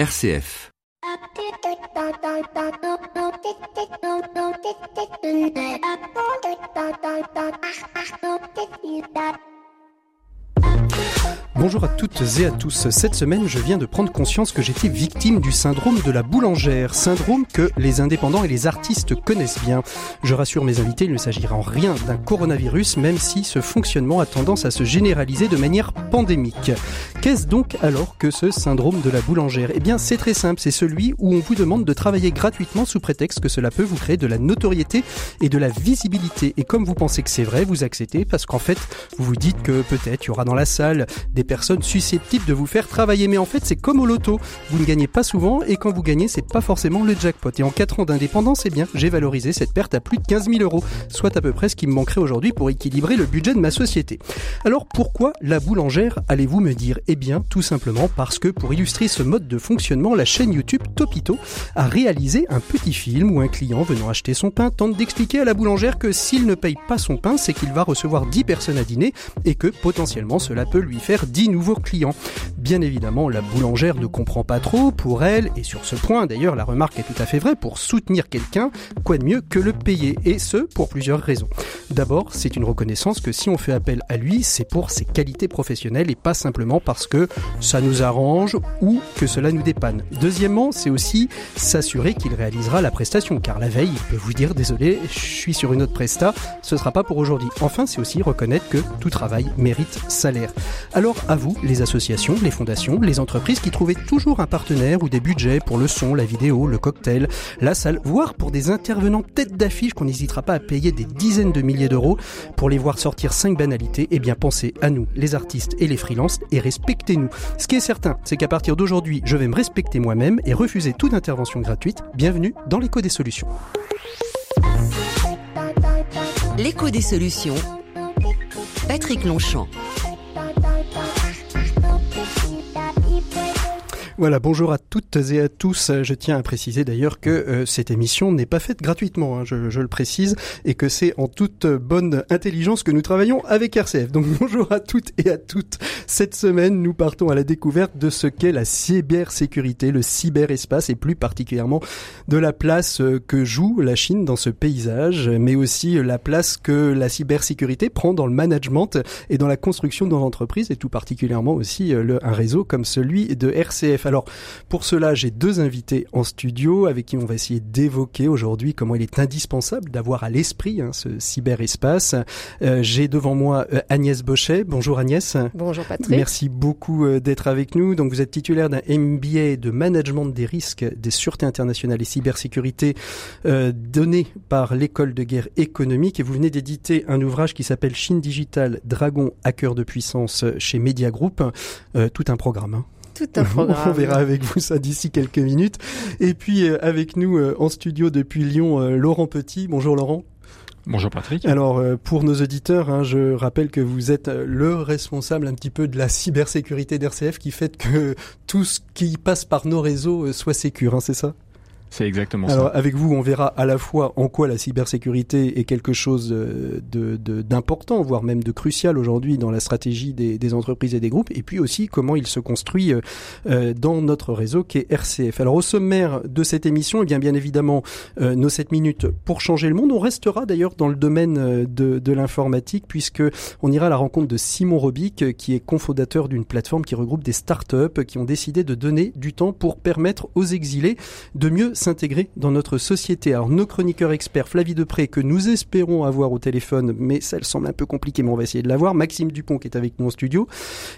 RCF. Bonjour à toutes et à tous. Cette semaine, je viens de prendre conscience que j'étais victime du syndrome de la boulangère, syndrome que les indépendants et les artistes connaissent bien. Je rassure mes invités, il ne s'agira en rien d'un coronavirus, même si ce fonctionnement a tendance à se généraliser de manière pandémique. Qu'est-ce donc alors que ce syndrome de la boulangère? Eh bien, c'est très simple, c'est celui où on vous demande de travailler gratuitement sous prétexte que cela peut vous créer de la notoriété et de la visibilité. Et comme vous pensez que c'est vrai, vous acceptez parce qu'en fait, vous vous dites que peut-être il y aura dans la salle des personnes susceptibles de vous faire travailler. Mais en fait, c'est comme au loto. Vous ne gagnez pas souvent et quand vous gagnez, c'est pas forcément le jackpot. Et en 4 ans d'indépendance, eh bien, j'ai valorisé cette perte à plus de 15 000 euros, soit à peu près ce qui me manquerait aujourd'hui pour équilibrer le budget de ma société. Alors pourquoi la boulangère, allez-vous me dire? Eh bien, tout simplement parce que pour illustrer ce mode de fonctionnement, la chaîne YouTube Topito a réalisé un petit film où un client venant acheter son pain tente d'expliquer à la boulangère que s'il ne paye pas son pain, c'est qu'il va recevoir 10 personnes à dîner et que potentiellement cela peut lui faire 10 nouveaux clients. Bien évidemment, la boulangère ne comprend pas trop pour elle, et sur ce point d'ailleurs la remarque est tout à fait vraie, pour soutenir quelqu'un, quoi de mieux que le payer, et ce pour plusieurs raisons. D'abord, c'est une reconnaissance que si on fait appel à lui, c'est pour ses qualités professionnelles et pas simplement parce que ça nous arrange ou que cela nous dépanne. Deuxièmement, c'est aussi s'assurer qu'il réalisera la prestation, car la veille, il peut vous dire désolé, je suis sur une autre presta, ce sera pas pour aujourd'hui. Enfin, c'est aussi reconnaître que tout travail mérite salaire. Alors à vous, les associations, les fondations, les entreprises qui trouvaient toujours un partenaire ou des budgets pour le son, la vidéo, le cocktail, la salle, voire pour des intervenants tête d'affiche qu'on n'hésitera pas à payer des dizaines de milliers d'euros pour les voir sortir cinq banalités, eh bien pensez à nous, les artistes et les freelances, et respectez-nous. Ce qui est certain, c'est qu'à partir d'aujourd'hui, je vais me respecter moi-même et refuser toute intervention gratuite. Bienvenue dans l'écho des solutions. L'écho des solutions. Patrick Longchamp. Voilà, bonjour à toutes et à tous. Je tiens à préciser d'ailleurs que euh, cette émission n'est pas faite gratuitement, hein, je, le précise, et que c'est en toute bonne intelligence que nous travaillons avec RCF. Donc bonjour à toutes et à toutes. Cette semaine, nous partons à la découverte de ce qu'est la cybersécurité, le cyberespace, et plus particulièrement de la place euh, que joue la Chine dans ce paysage, mais aussi la place que la cybersécurité prend dans le management et dans la construction de l'entreprise, et tout particulièrement aussi euh, un réseau comme celui de RCF. Alors pour cela, j'ai deux invités en studio avec qui on va essayer d'évoquer aujourd'hui comment il est indispensable d'avoir à l'esprit hein, ce cyberespace. Euh, j'ai devant moi euh, Agnès Bochet. Bonjour Agnès. Bonjour Patrick. Merci beaucoup euh, d'être avec nous. Donc vous êtes titulaire d'un MBA de management des risques des sûretés internationales et cybersécurité euh, donné par l'école de guerre économique et vous venez d'éditer un ouvrage qui s'appelle Chine Digital Dragon Hacker de puissance chez Media Group. Euh, tout un programme. Hein. Tout un programme. On verra avec vous ça d'ici quelques minutes. Et puis euh, avec nous euh, en studio depuis Lyon, euh, Laurent Petit. Bonjour Laurent. Bonjour Patrick. Alors pour nos auditeurs, hein, je rappelle que vous êtes le responsable un petit peu de la cybersécurité d'RCF qui fait que tout ce qui passe par nos réseaux soit sécure, hein, c'est ça? C'est exactement Alors ça. avec vous, on verra à la fois en quoi la cybersécurité est quelque chose euh, de de- d'important, voire même de crucial aujourd'hui dans la stratégie des, des entreprises et des groupes, et puis aussi comment il se construit euh, euh, dans notre réseau qui est RCF. Alors au sommaire de cette émission, eh bien bien évidemment euh, nos 7 minutes pour changer le monde. On restera d'ailleurs dans le domaine euh, de, de l'informatique puisque on ira à la rencontre de Simon Robic qui est cofondateur d'une plateforme qui regroupe des startups qui ont décidé de donner du temps pour permettre aux exilés de mieux s'intégrer dans notre société. Alors nos chroniqueurs experts, Flavie Depré, que nous espérons avoir au téléphone, mais ça semble un peu compliqué, mais on va essayer de l'avoir. Maxime Dupont qui est avec nous en studio.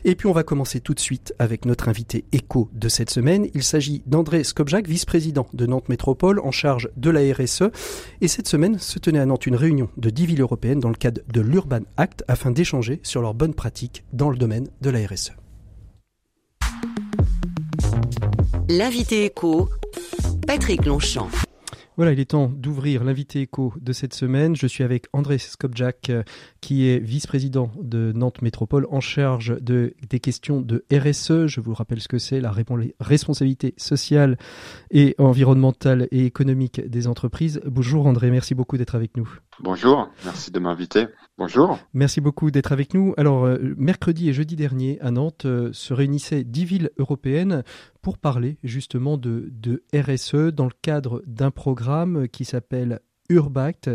Et puis on va commencer tout de suite avec notre invité écho de cette semaine. Il s'agit d'André Skobjak, vice-président de Nantes Métropole en charge de la RSE. Et cette semaine se tenait à Nantes une réunion de 10 villes européennes dans le cadre de l'Urban Act afin d'échanger sur leurs bonnes pratiques dans le domaine de la RSE. L'invité écho. Patrick Longchamp. Voilà, il est temps d'ouvrir l'invité écho de cette semaine. Je suis avec André Skobjak, euh, qui est vice-président de Nantes Métropole en charge de, des questions de RSE. Je vous rappelle ce que c'est, la responsabilité sociale et environnementale et économique des entreprises. Bonjour André, merci beaucoup d'être avec nous. Bonjour, merci de m'inviter. Bonjour. Merci beaucoup d'être avec nous. Alors, euh, mercredi et jeudi dernier, à Nantes, euh, se réunissaient dix villes européennes pour parler justement de, de RSE dans le cadre d'un programme qui s'appelle URBACT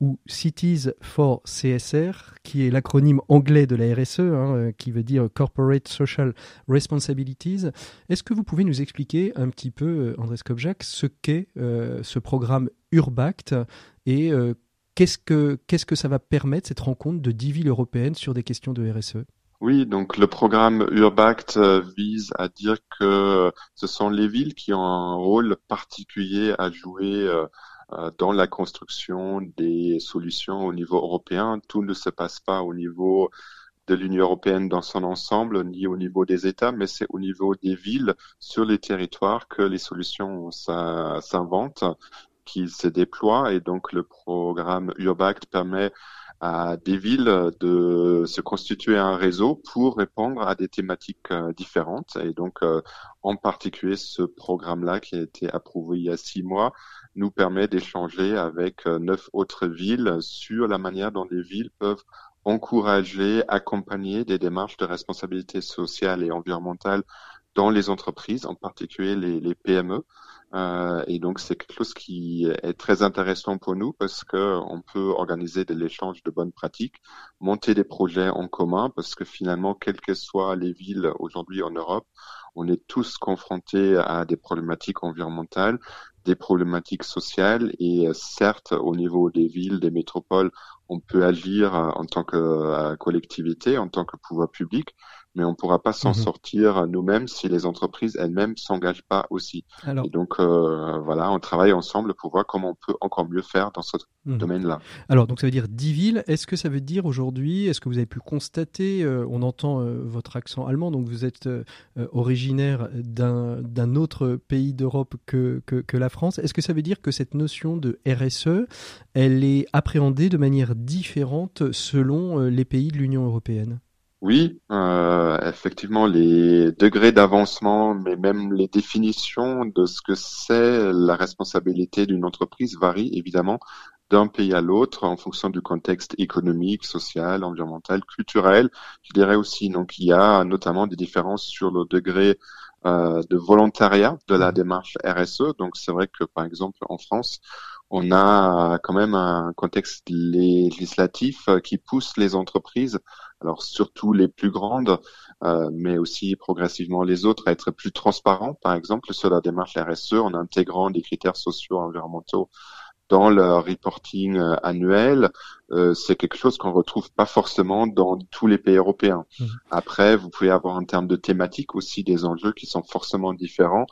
ou Cities for CSR, qui est l'acronyme anglais de la RSE, hein, euh, qui veut dire Corporate Social Responsibilities. Est-ce que vous pouvez nous expliquer un petit peu, André Skobjak, ce qu'est ce programme URBACT et Qu'est-ce que, qu'est-ce que ça va permettre, cette rencontre de 10 villes européennes sur des questions de RSE oui, donc le programme Urbact euh, vise à dire que ce sont les villes qui ont un rôle particulier à jouer euh, euh, dans la construction des solutions au niveau européen. Tout ne se passe pas au niveau de l'Union européenne dans son ensemble, ni au niveau des États, mais c'est au niveau des villes, sur les territoires, que les solutions s'inventent qu'il se déploie et donc le programme Urbact permet à des villes de se constituer un réseau pour répondre à des thématiques euh, différentes. Et donc, euh, en particulier, ce programme-là qui a été approuvé il y a six mois nous permet d'échanger avec euh, neuf autres villes sur la manière dont les villes peuvent encourager, accompagner des démarches de responsabilité sociale et environnementale dans les entreprises, en particulier les, les PME. Euh, et donc c'est quelque chose qui est très intéressant pour nous parce que on peut organiser de l'échange de bonnes pratiques, monter des projets en commun parce que finalement, quelles que soient les villes aujourd'hui en Europe, on est tous confrontés à des problématiques environnementales, des problématiques sociales et euh, certes au niveau des villes, des métropoles, on peut agir euh, en tant que collectivité, en tant que pouvoir public, mais on ne pourra pas s'en mhm. sortir nous-mêmes si les entreprises elles-mêmes s'engagent pas aussi. Alors, et donc euh, voilà, on travaille ensemble pour voir comment on peut encore mieux faire dans ce mhm. domaine-là. Alors donc ça veut dire 10 villes. Est-ce que ça veut dire aujourd'hui, est-ce que vous avez pu constater, euh, on entend euh, votre accent allemand, donc vous êtes originaire d'un autre pays d'Europe que, que, que la France. Est-ce que ça veut dire que cette notion de RSE, elle est appréhendée de manière différente selon les pays de l'Union européenne? Oui, euh, effectivement, les degrés d'avancement, mais même les définitions de ce que c'est la responsabilité d'une entreprise varient évidemment d'un pays à l'autre en fonction du contexte économique, social, environnemental, culturel. Je dirais aussi, donc il y a notamment des différences sur le degré euh, de volontariat de la démarche RSE. Donc c'est vrai que par exemple en France, on a quand même un contexte législatif qui pousse les entreprises alors surtout les plus grandes, euh, mais aussi progressivement les autres, à être plus transparents, par exemple, sur la démarche RSE en intégrant des critères sociaux environnementaux dans leur reporting euh, annuel, euh, c'est quelque chose qu'on retrouve pas forcément dans tous les pays européens. Mmh. Après, vous pouvez avoir en termes de thématiques aussi des enjeux qui sont forcément différents.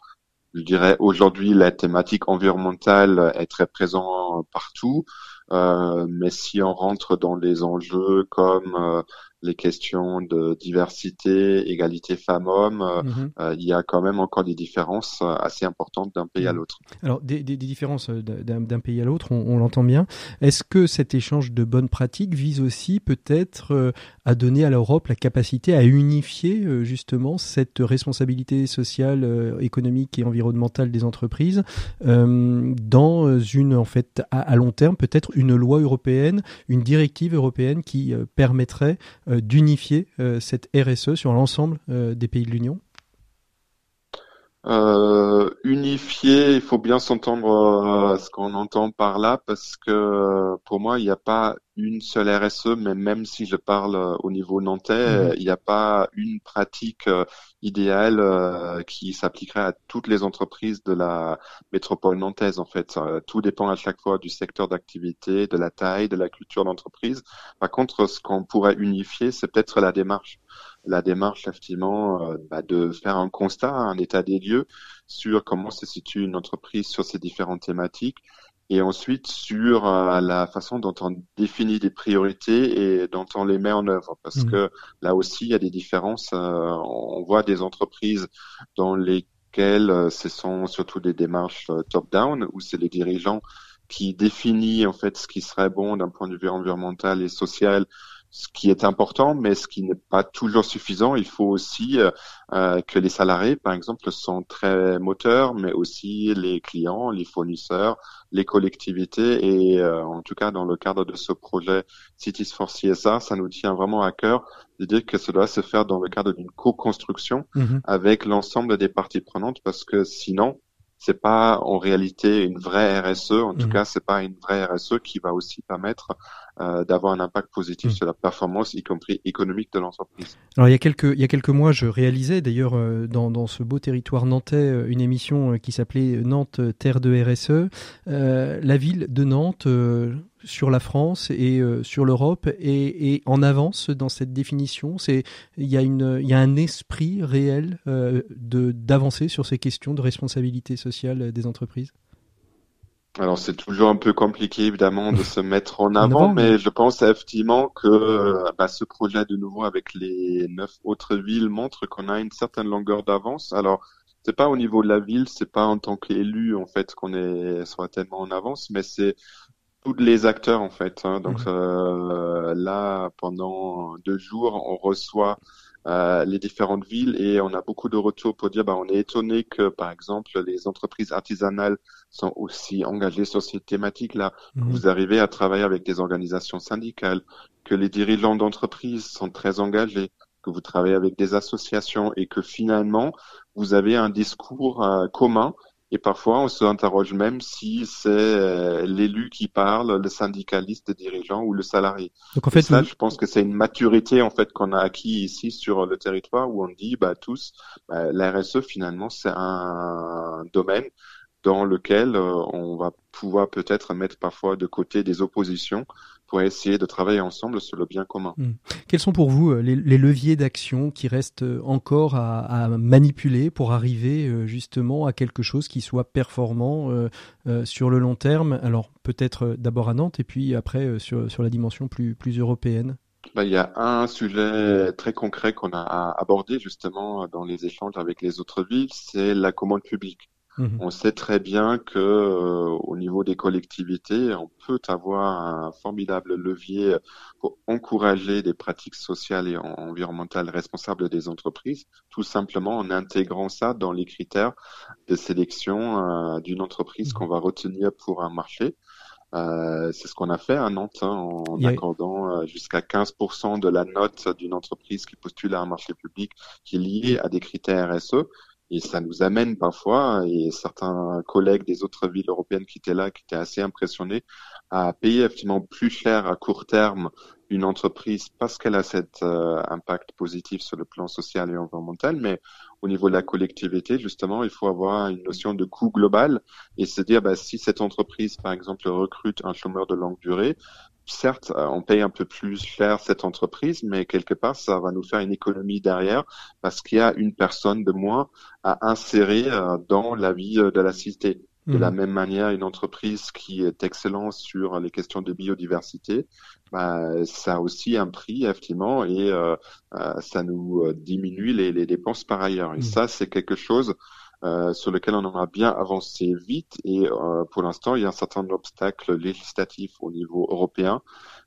Je dirais aujourd'hui la thématique environnementale est très présente partout, euh, mais si on rentre dans des enjeux comme euh, les questions de diversité, égalité femmes-hommes, euh, mhm. euh, il y a quand même encore des différences euh, assez importantes d'un pays à mhm. l'autre. Alors, des, des, différences d'un pays à l'autre, on, l'entend bien. Est-ce que cet échange de bonnes pratiques vise aussi peut-être à donner à l'Europe la capacité à unifier justement cette responsabilité sociale, économique et environnementale des entreprises dans une, en fait, à, long terme, peut-être une loi européenne, une directive européenne qui permettrait euh, d'unifier euh, cette RSE sur l'ensemble euh, des pays de l'Union? Unifier, il faut bien s'entendre ce qu'on entend par là, parce que pour moi, il n'y a pas une seule RSE, mais même si je parle au niveau nantais, mhm. il n'y a pas une pratique idéale qui s'appliquerait à toutes les entreprises de la métropole nantaise. En fait, tout dépend à chaque fois du secteur d'activité, de la taille, de la culture d'entreprise. Par contre, ce qu'on pourrait unifier, c'est peut-être la démarche la démarche effectivement euh, bah, de faire un constat, un état des lieux sur comment se situe une entreprise sur ces différentes thématiques et ensuite sur euh, la façon dont on définit des priorités et dont on les met en œuvre. Parce mmh. que là aussi, il y a des différences. Euh, on voit des entreprises dans lesquelles ce sont surtout des démarches top-down, où c'est les dirigeants qui définissent en fait ce qui serait bon d'un point de vue environnemental et social ce qui est important, mais ce qui n'est pas toujours suffisant. Il faut aussi euh, euh, que les salariés, par exemple, sont très moteurs, mais aussi les clients, les fournisseurs, les collectivités. Et euh, en tout cas, dans le cadre de ce projet Cities for CSA, ça nous tient vraiment à cœur de dire que cela doit se faire dans le cadre d'une co-construction Mhm. avec l'ensemble des parties prenantes, parce que sinon, c'est pas en réalité une vraie RSE. En tout Mhm. cas, c'est pas une vraie RSE qui va aussi permettre euh, d'avoir un impact positif Mhm. sur la performance, y compris économique de l'entreprise. Alors il y a quelques il y a quelques mois, je réalisais d'ailleurs euh, dans, dans ce beau territoire nantais euh, une émission qui s'appelait Nantes Terre de RSE. La ville de Nantes sur la France et euh, sur l'Europe est, est en avance dans cette définition. C'est il y a une il y a un esprit réel euh, de d'avancer sur ces questions de responsabilité sociale des entreprises. Alors c'est toujours un peu compliqué évidemment de se mettre en En avant, mais je pense effectivement que euh, bah, ce projet de nouveau avec les neuf autres villes montre qu'on a une certaine longueur d'avance. Alors c'est pas au niveau de la ville, c'est pas en tant qu'élu en fait qu'on est soit tellement en avance, mais c'est tous les acteurs en fait. hein. Donc Mhm. euh, là pendant deux jours on reçoit euh, les différentes villes et on a beaucoup de retours pour dire bah, on est étonné que par exemple les entreprises artisanales sont aussi engagées sur ces thématiques-là, que Mhm. vous arrivez à travailler avec des organisations syndicales, que les dirigeants d'entreprises sont très engagés, que vous travaillez avec des associations et que finalement vous avez un discours euh, commun et parfois, on se interroge même si c'est euh, l'élu qui parle, le syndicaliste, le dirigeant ou le salarié. Donc en Et fait ça, je pense que c'est une maturité en fait qu'on a acquis ici sur le territoire où on dit bah tous, bah, la RSE finalement c'est un domaine dans lequel euh, on va pouvoir peut-être mettre parfois de côté des oppositions pour essayer de travailler ensemble sur le bien commun. Quels sont pour vous euh, les, les leviers d'action qui restent euh, encore à, à manipuler pour arriver euh, justement à quelque chose qui soit performant euh, euh, sur le long terme? Alors peut-être d'abord à Nantes et puis après sur, sur la dimension plus, plus européenne. Bah, il y a un sujet très concret qu'on a abordé justement dans les échanges avec les autres villes, c'est la commande publique. Mhm. On sait très bien que euh, au niveau des collectivités, on peut avoir un formidable levier pour encourager des pratiques sociales et en- environnementales responsables des entreprises, tout simplement en intégrant ça dans les critères de sélection euh, d'une entreprise qu'on va retenir pour un marché. Euh, c'est ce qu'on a fait à Nantes hein, en accordant euh, jusqu'à 15% de la note d'une entreprise qui postule à un marché public qui est lié à des critères RSE. Et ça nous amène parfois, et certains collègues des autres villes européennes qui étaient là, qui étaient assez impressionnés, à payer effectivement plus cher à court terme une entreprise parce qu'elle a cet euh, impact positif sur le plan social et environnemental, mais au niveau de la collectivité, justement, il faut avoir une notion de coût global et se dire, bah, si cette entreprise, par exemple, recrute un chômeur de longue durée, certes, euh, on paye un peu plus cher cette entreprise, mais quelque part, ça va nous faire une économie derrière parce qu'il y a une personne de moins à insérer euh, dans la vie euh, de la cité. De la Mhm. même manière, une entreprise qui est excellente sur les questions de biodiversité, bah, ça a aussi un prix, effectivement, et euh, ça nous diminue les, les dépenses par ailleurs. Et Mhm. ça, c'est quelque chose euh, sur lequel on a bien avancé vite. Et euh, pour l'instant, il y a un certain obstacle législatif au niveau européen.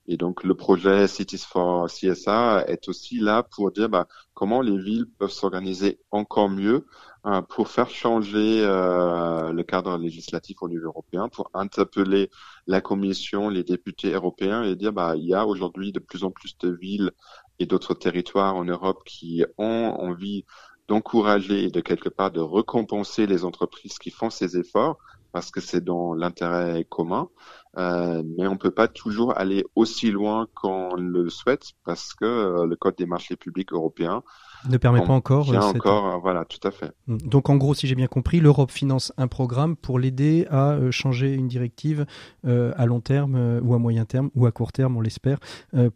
Et donc, le projet Cities for CSA est aussi là pour dire bah, comment les villes peuvent s'organiser encore mieux euh, pour faire changer euh, le cadre législatif au niveau européen, pour interpeller la Commission, les députés européens et dire bah il y a aujourd'hui de plus en plus de villes et d'autres territoires en Europe qui ont envie d'encourager et de quelque part de récompenser les entreprises qui font ces efforts parce que c'est dans l'intérêt commun. Euh, mais on peut pas toujours aller aussi loin qu'on le souhaite parce que euh, le code des marchés publics européens Ne permet pas encore. euh, cette- encore, voilà, tout à fait. Donc en gros, si j'ai bien compris, l'Europe finance un programme pour l'aider à changer une directive euh, à long terme ou à moyen terme ou à court terme, on l'espère,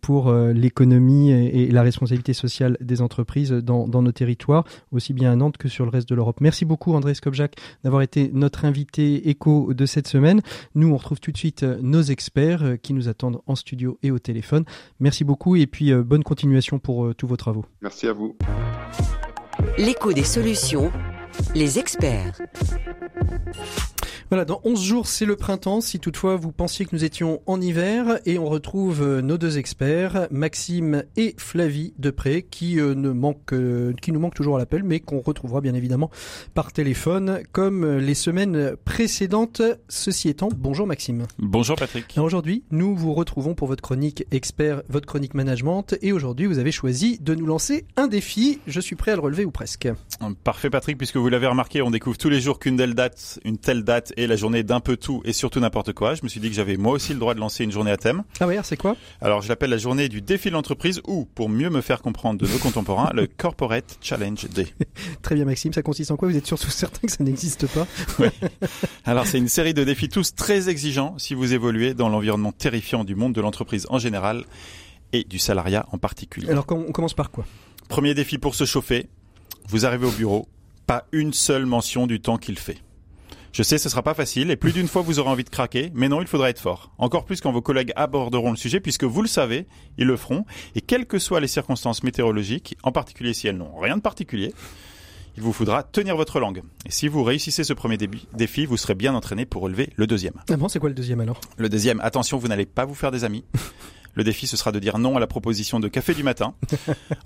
pour l'économie et, et la responsabilité sociale des entreprises dans, dans nos territoires, aussi bien à Nantes que sur le reste de l'Europe. Merci beaucoup André Skobjak d'avoir été notre invité écho de cette semaine. Nous, on retrouve tout de suite nos experts euh, qui nous attendent en studio et au téléphone. Merci beaucoup et puis euh, bonne continuation pour euh, tous vos travaux. Merci à vous. L'écho des solutions, les experts. Voilà, dans 11 jours, c'est le printemps. Si toutefois vous pensiez que nous étions en hiver, et on retrouve euh, nos deux experts, Maxime et Flavie Depré, qui, euh, ne manquent, euh, qui nous manquent toujours à l'appel, mais qu'on retrouvera bien évidemment par téléphone, comme les semaines précédentes. Ceci étant, bonjour Maxime. Bonjour Patrick. Aujourd'hui, nous vous retrouvons pour votre chronique expert, votre chronique management, et aujourd'hui, vous avez choisi de nous lancer un défi. Je suis prêt à le relever ou presque. Parfait Patrick, puisque vous l'avez remarqué, on découvre tous les jours qu'une telle date, une telle date est la journée d'un peu tout et surtout n'importe quoi. Je me suis dit que j'avais moi aussi le droit de lancer une journée à thème. Ah ouais, c'est quoi? Alors je l'appelle la journée du défi de l'entreprise ou, pour mieux me faire comprendre de nos contemporains, le Corporate Challenge Day. Très bien Maxime, ça consiste en quoi? Vous êtes surtout certain que ça n'existe pas? Oui. Alors c'est une série de défis tous très exigeants si vous évoluez dans l'environnement terrifiant du monde de l'entreprise en général et du salariat en particulier. Alors on commence par quoi? Premier défi pour se chauffer, vous arrivez au bureau, pas une seule mention du temps qu'il fait. Je sais, ce sera pas facile et plus d'une fois vous aurez envie de craquer, mais non, il faudra être fort. Encore plus quand vos collègues aborderont le sujet puisque vous le savez, ils le feront et quelles que soient les circonstances météorologiques, en particulier si elles n'ont rien de particulier, il vous faudra tenir votre langue. Et si vous réussissez ce premier défi, vous serez bien entraîné pour relever le deuxième. Ah bon, c'est quoi le deuxième alors? Le deuxième, attention, vous n'allez pas vous faire des amis. Le défi, ce sera de dire non à la proposition de café du matin,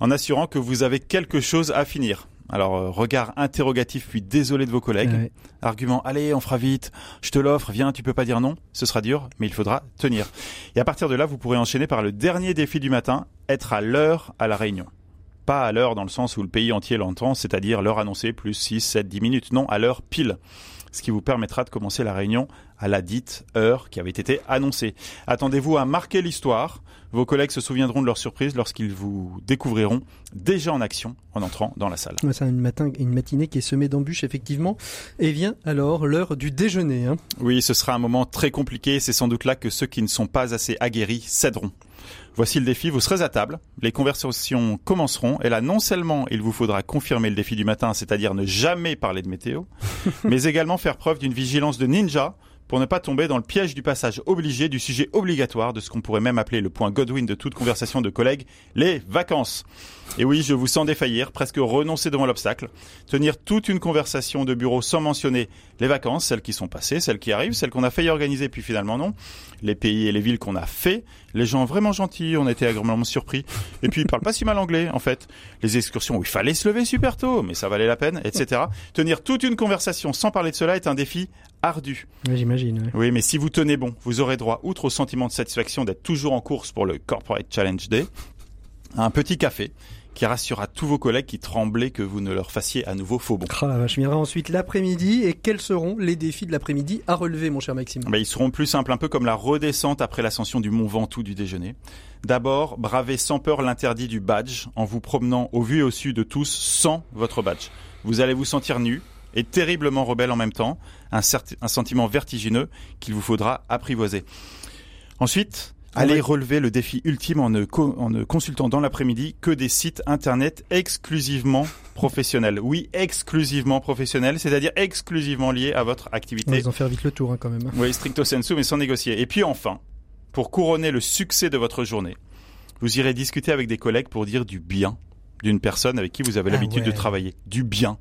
en assurant que vous avez quelque chose à finir. Alors, euh, regard interrogatif puis désolé de vos collègues. Argument, allez, on fera vite, je te l'offre, viens, tu peux pas dire non. Ce sera dur, mais il faudra tenir. Et à partir de là, vous pourrez enchaîner par le dernier défi du matin, être à l'heure à la réunion. Pas à l'heure dans le sens où le pays entier l'entend, c'est-à-dire l'heure annoncée plus 6, 7, 10 minutes. Non, à l'heure pile ce qui vous permettra de commencer la réunion à la dite heure qui avait été annoncée. Attendez-vous à marquer l'histoire. Vos collègues se souviendront de leur surprise lorsqu'ils vous découvriront déjà en action en entrant dans la salle. c'est une, matin, une matinée qui est semée d'embûches, effectivement. Et vient alors l'heure du déjeuner. Hein. Oui, ce sera un moment très compliqué. C'est sans doute là que ceux qui ne sont pas assez aguerris céderont. Voici le défi, vous serez à table, les conversations commenceront, et là non seulement il vous faudra confirmer le défi du matin, c'est-à-dire ne jamais parler de météo, mais également faire preuve d'une vigilance de ninja pour ne pas tomber dans le piège du passage obligé du sujet obligatoire de ce qu'on pourrait même appeler le point Godwin de toute conversation de collègues, les vacances. Et oui, je vous sens défaillir, presque renoncer devant l'obstacle, tenir toute une conversation de bureau sans mentionner les vacances, celles qui sont passées, celles qui arrivent, celles qu'on a failli organiser puis finalement non, les pays et les villes qu'on a fait, les gens vraiment gentils, on était agréablement surpris, et puis ils parlent pas si mal anglais en fait, les excursions où il fallait se lever super tôt, mais ça valait la peine, etc. Tenir toute une conversation sans parler de cela est un défi ardu. Oui, j'imagine. Oui. mais si vous tenez bon, vous aurez droit, outre au sentiment de satisfaction d'être toujours en course pour le Corporate Challenge Day, à un petit café qui rassurera tous vos collègues qui tremblaient que vous ne leur fassiez à nouveau faux bon. Oh la vache, viendra ensuite l'après-midi et quels seront les défis de l'après-midi à relever mon cher Maxime? Bah, Ils seront plus simples, un peu comme la redescente après l'ascension du mont Ventoux du déjeuner. D'abord, bravez sans peur l'interdit du badge en vous promenant au vu et au su de tous sans votre badge. Vous allez vous sentir nu, et terriblement rebelle en même temps, un, un sentiment vertigineux qu'il vous faudra apprivoiser. Ensuite, allez relever le défi ultime en ne, en ne consultant dans l'après-midi que des sites internet exclusivement professionnels. Oui, exclusivement professionnels, c'est-à-dire exclusivement liés à votre activité. Ils en faire vite le tour hein, quand même. Oui, stricto sensu, mais sans négocier. Et puis enfin, pour couronner le succès de votre journée, vous irez discuter avec des collègues pour dire du bien d'une personne avec qui vous avez ah l'habitude de travailler. Du bien.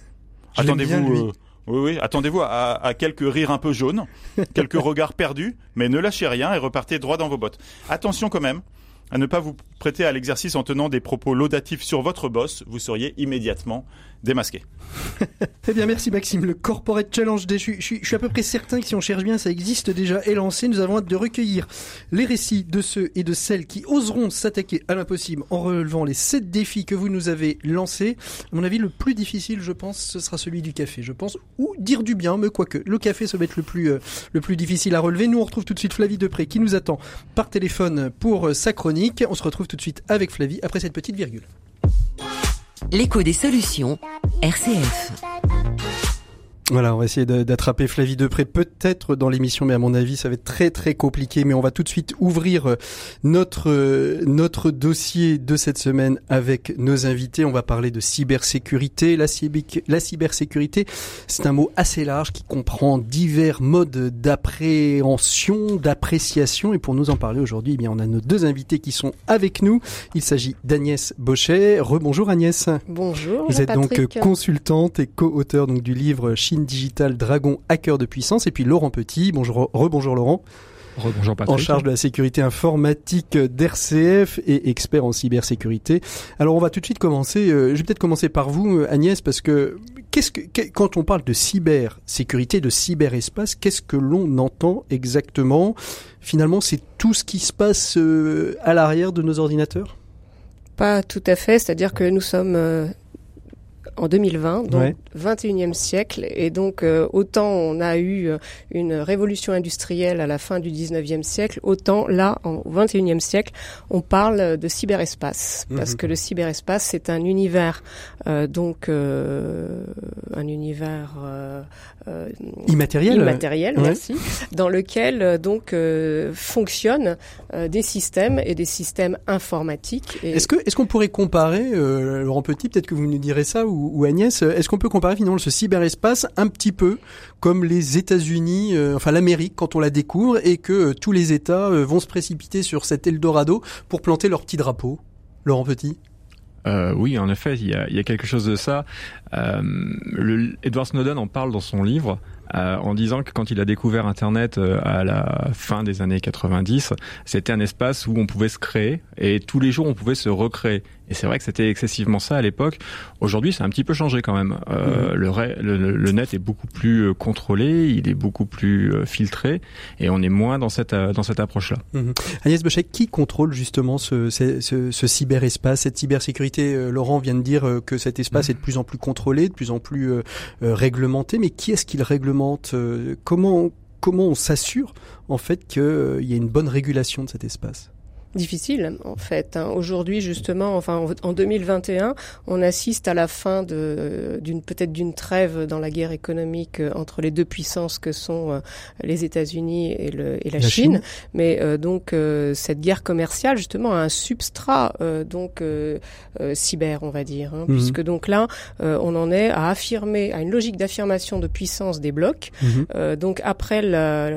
Attendez-vous. Oui, oui. Attendez-vous à, à, quelques rires un peu jaunes, quelques regards perdus, mais ne lâchez rien et repartez droit dans vos bottes. Attention quand même à ne pas vous prêter à l'exercice en tenant des propos laudatifs sur votre boss. Vous seriez immédiatement démasqué. eh bien, merci Maxime. Le Corporate Challenge je, je, je, suis à peu près certain que si on cherche bien, ça existe déjà et lancé. Nous avons hâte de recueillir les récits de ceux et de celles qui oseront s'attaquer à l'impossible en relevant les sept défis que vous nous avez lancés. À mon avis, le plus difficile, je pense, ce sera celui du café, je pense, ou dire du bien, mais quoique. Le café, ça va être le plus, euh, le plus difficile à relever. Nous, on retrouve tout de suite Flavie Depré qui nous attend par téléphone pour euh, sa chronique. On se retrouve tout de suite avec Flavie après cette petite virgule. L'écho des solutions, RCF. Voilà, on va essayer d'attraper Flavie Depré peut-être dans l'émission, mais à mon avis, ça va être très très compliqué. Mais on va tout de suite ouvrir euh, notre euh, notre dossier de cette semaine avec nos invités. On va parler de cybersécurité. La, la cybersécurité, c'est un mot assez large qui comprend divers modes d'appréhension, d'appréciation. Et pour nous en parler aujourd'hui, eh bien, on a nos deux invités qui sont avec nous. Il s'agit d'Agnès Bochet. Rebonjour Agnès. Bonjour. Vous êtes donc consultante et co-auteur donc du livre Chine Digital Dragon Hacker de puissance et puis Laurent Petit. Bonjour, rebonjour Laurent. Bonjour Patrick. En charge de la sécurité informatique d'RCF et expert en cybersécurité. Alors on va tout de suite commencer. je vais peut-être commencer par vous, Agnès, parce que qu'est-ce que quand on parle de cybersécurité, de cyberespace, qu'est-ce que l'on entend exactement? Finalement, c'est tout ce qui se passe à l'arrière de nos ordinateurs? Pas tout à fait, c'est-à-dire que nous sommes euh, en 2020, donc 21e siècle. Et donc, euh, autant on a eu euh, une révolution industrielle à la fin du 19e siècle, autant là, au 21e siècle, on parle de cyberespace. Mhm. Parce que le cyberespace, c'est un univers, euh, donc, un univers immatériel, immatériel merci, dans lequel, donc, fonctionnent des systèmes et des systèmes informatiques. Est-ce que, est-ce qu'on pourrait comparer, Laurent Petit, peut-être que vous nous direz ça, ou ou, Agnès, est-ce qu'on peut comparer finalement ce cyberespace un petit peu comme les États-Unis, euh, enfin l'Amérique quand on la découvre et que euh, tous les États euh, vont se précipiter sur cet Eldorado pour planter leur petit drapeau? Laurent Petit? Oui, en effet, il y a, quelque chose de ça. Edward Snowden en parle dans son livre. en disant que quand il a découvert Internet à la fin des années 90, c'était un espace où on pouvait se créer et tous les jours on pouvait se recréer. Et c'est vrai que c'était excessivement ça à l'époque. Aujourd'hui, c'est un petit peu changé quand même. Euh, mhm. le, le, net est beaucoup plus euh, contrôlé, il est beaucoup plus euh, filtré, et on est moins dans cette euh, dans cette approche-là. Mhm. Agnès Bechek, qui contrôle justement ce, ce, ce, cyberespace, cette cybersécurité Laurent vient de dire que cet espace mhm. est de plus en plus contrôlé, de plus en plus réglementé, mais qui est-ce qui le réglemente Comment comment on s'assure en fait qu'il y a une bonne régulation de cet espace? Difficile en fait. Hein. Aujourd'hui justement, enfin en 2021, on assiste à la fin de d'une peut-être d'une trêve dans la guerre économique euh, entre les deux puissances que sont euh, les États-Unis et, le, et la, Chine. Mais euh, donc cette guerre commerciale justement a un substrat donc cyber, on va dire, hein, mhm. puisque donc là on en est à affirmer à une logique d'affirmation de puissance des blocs. Mhm. donc après la,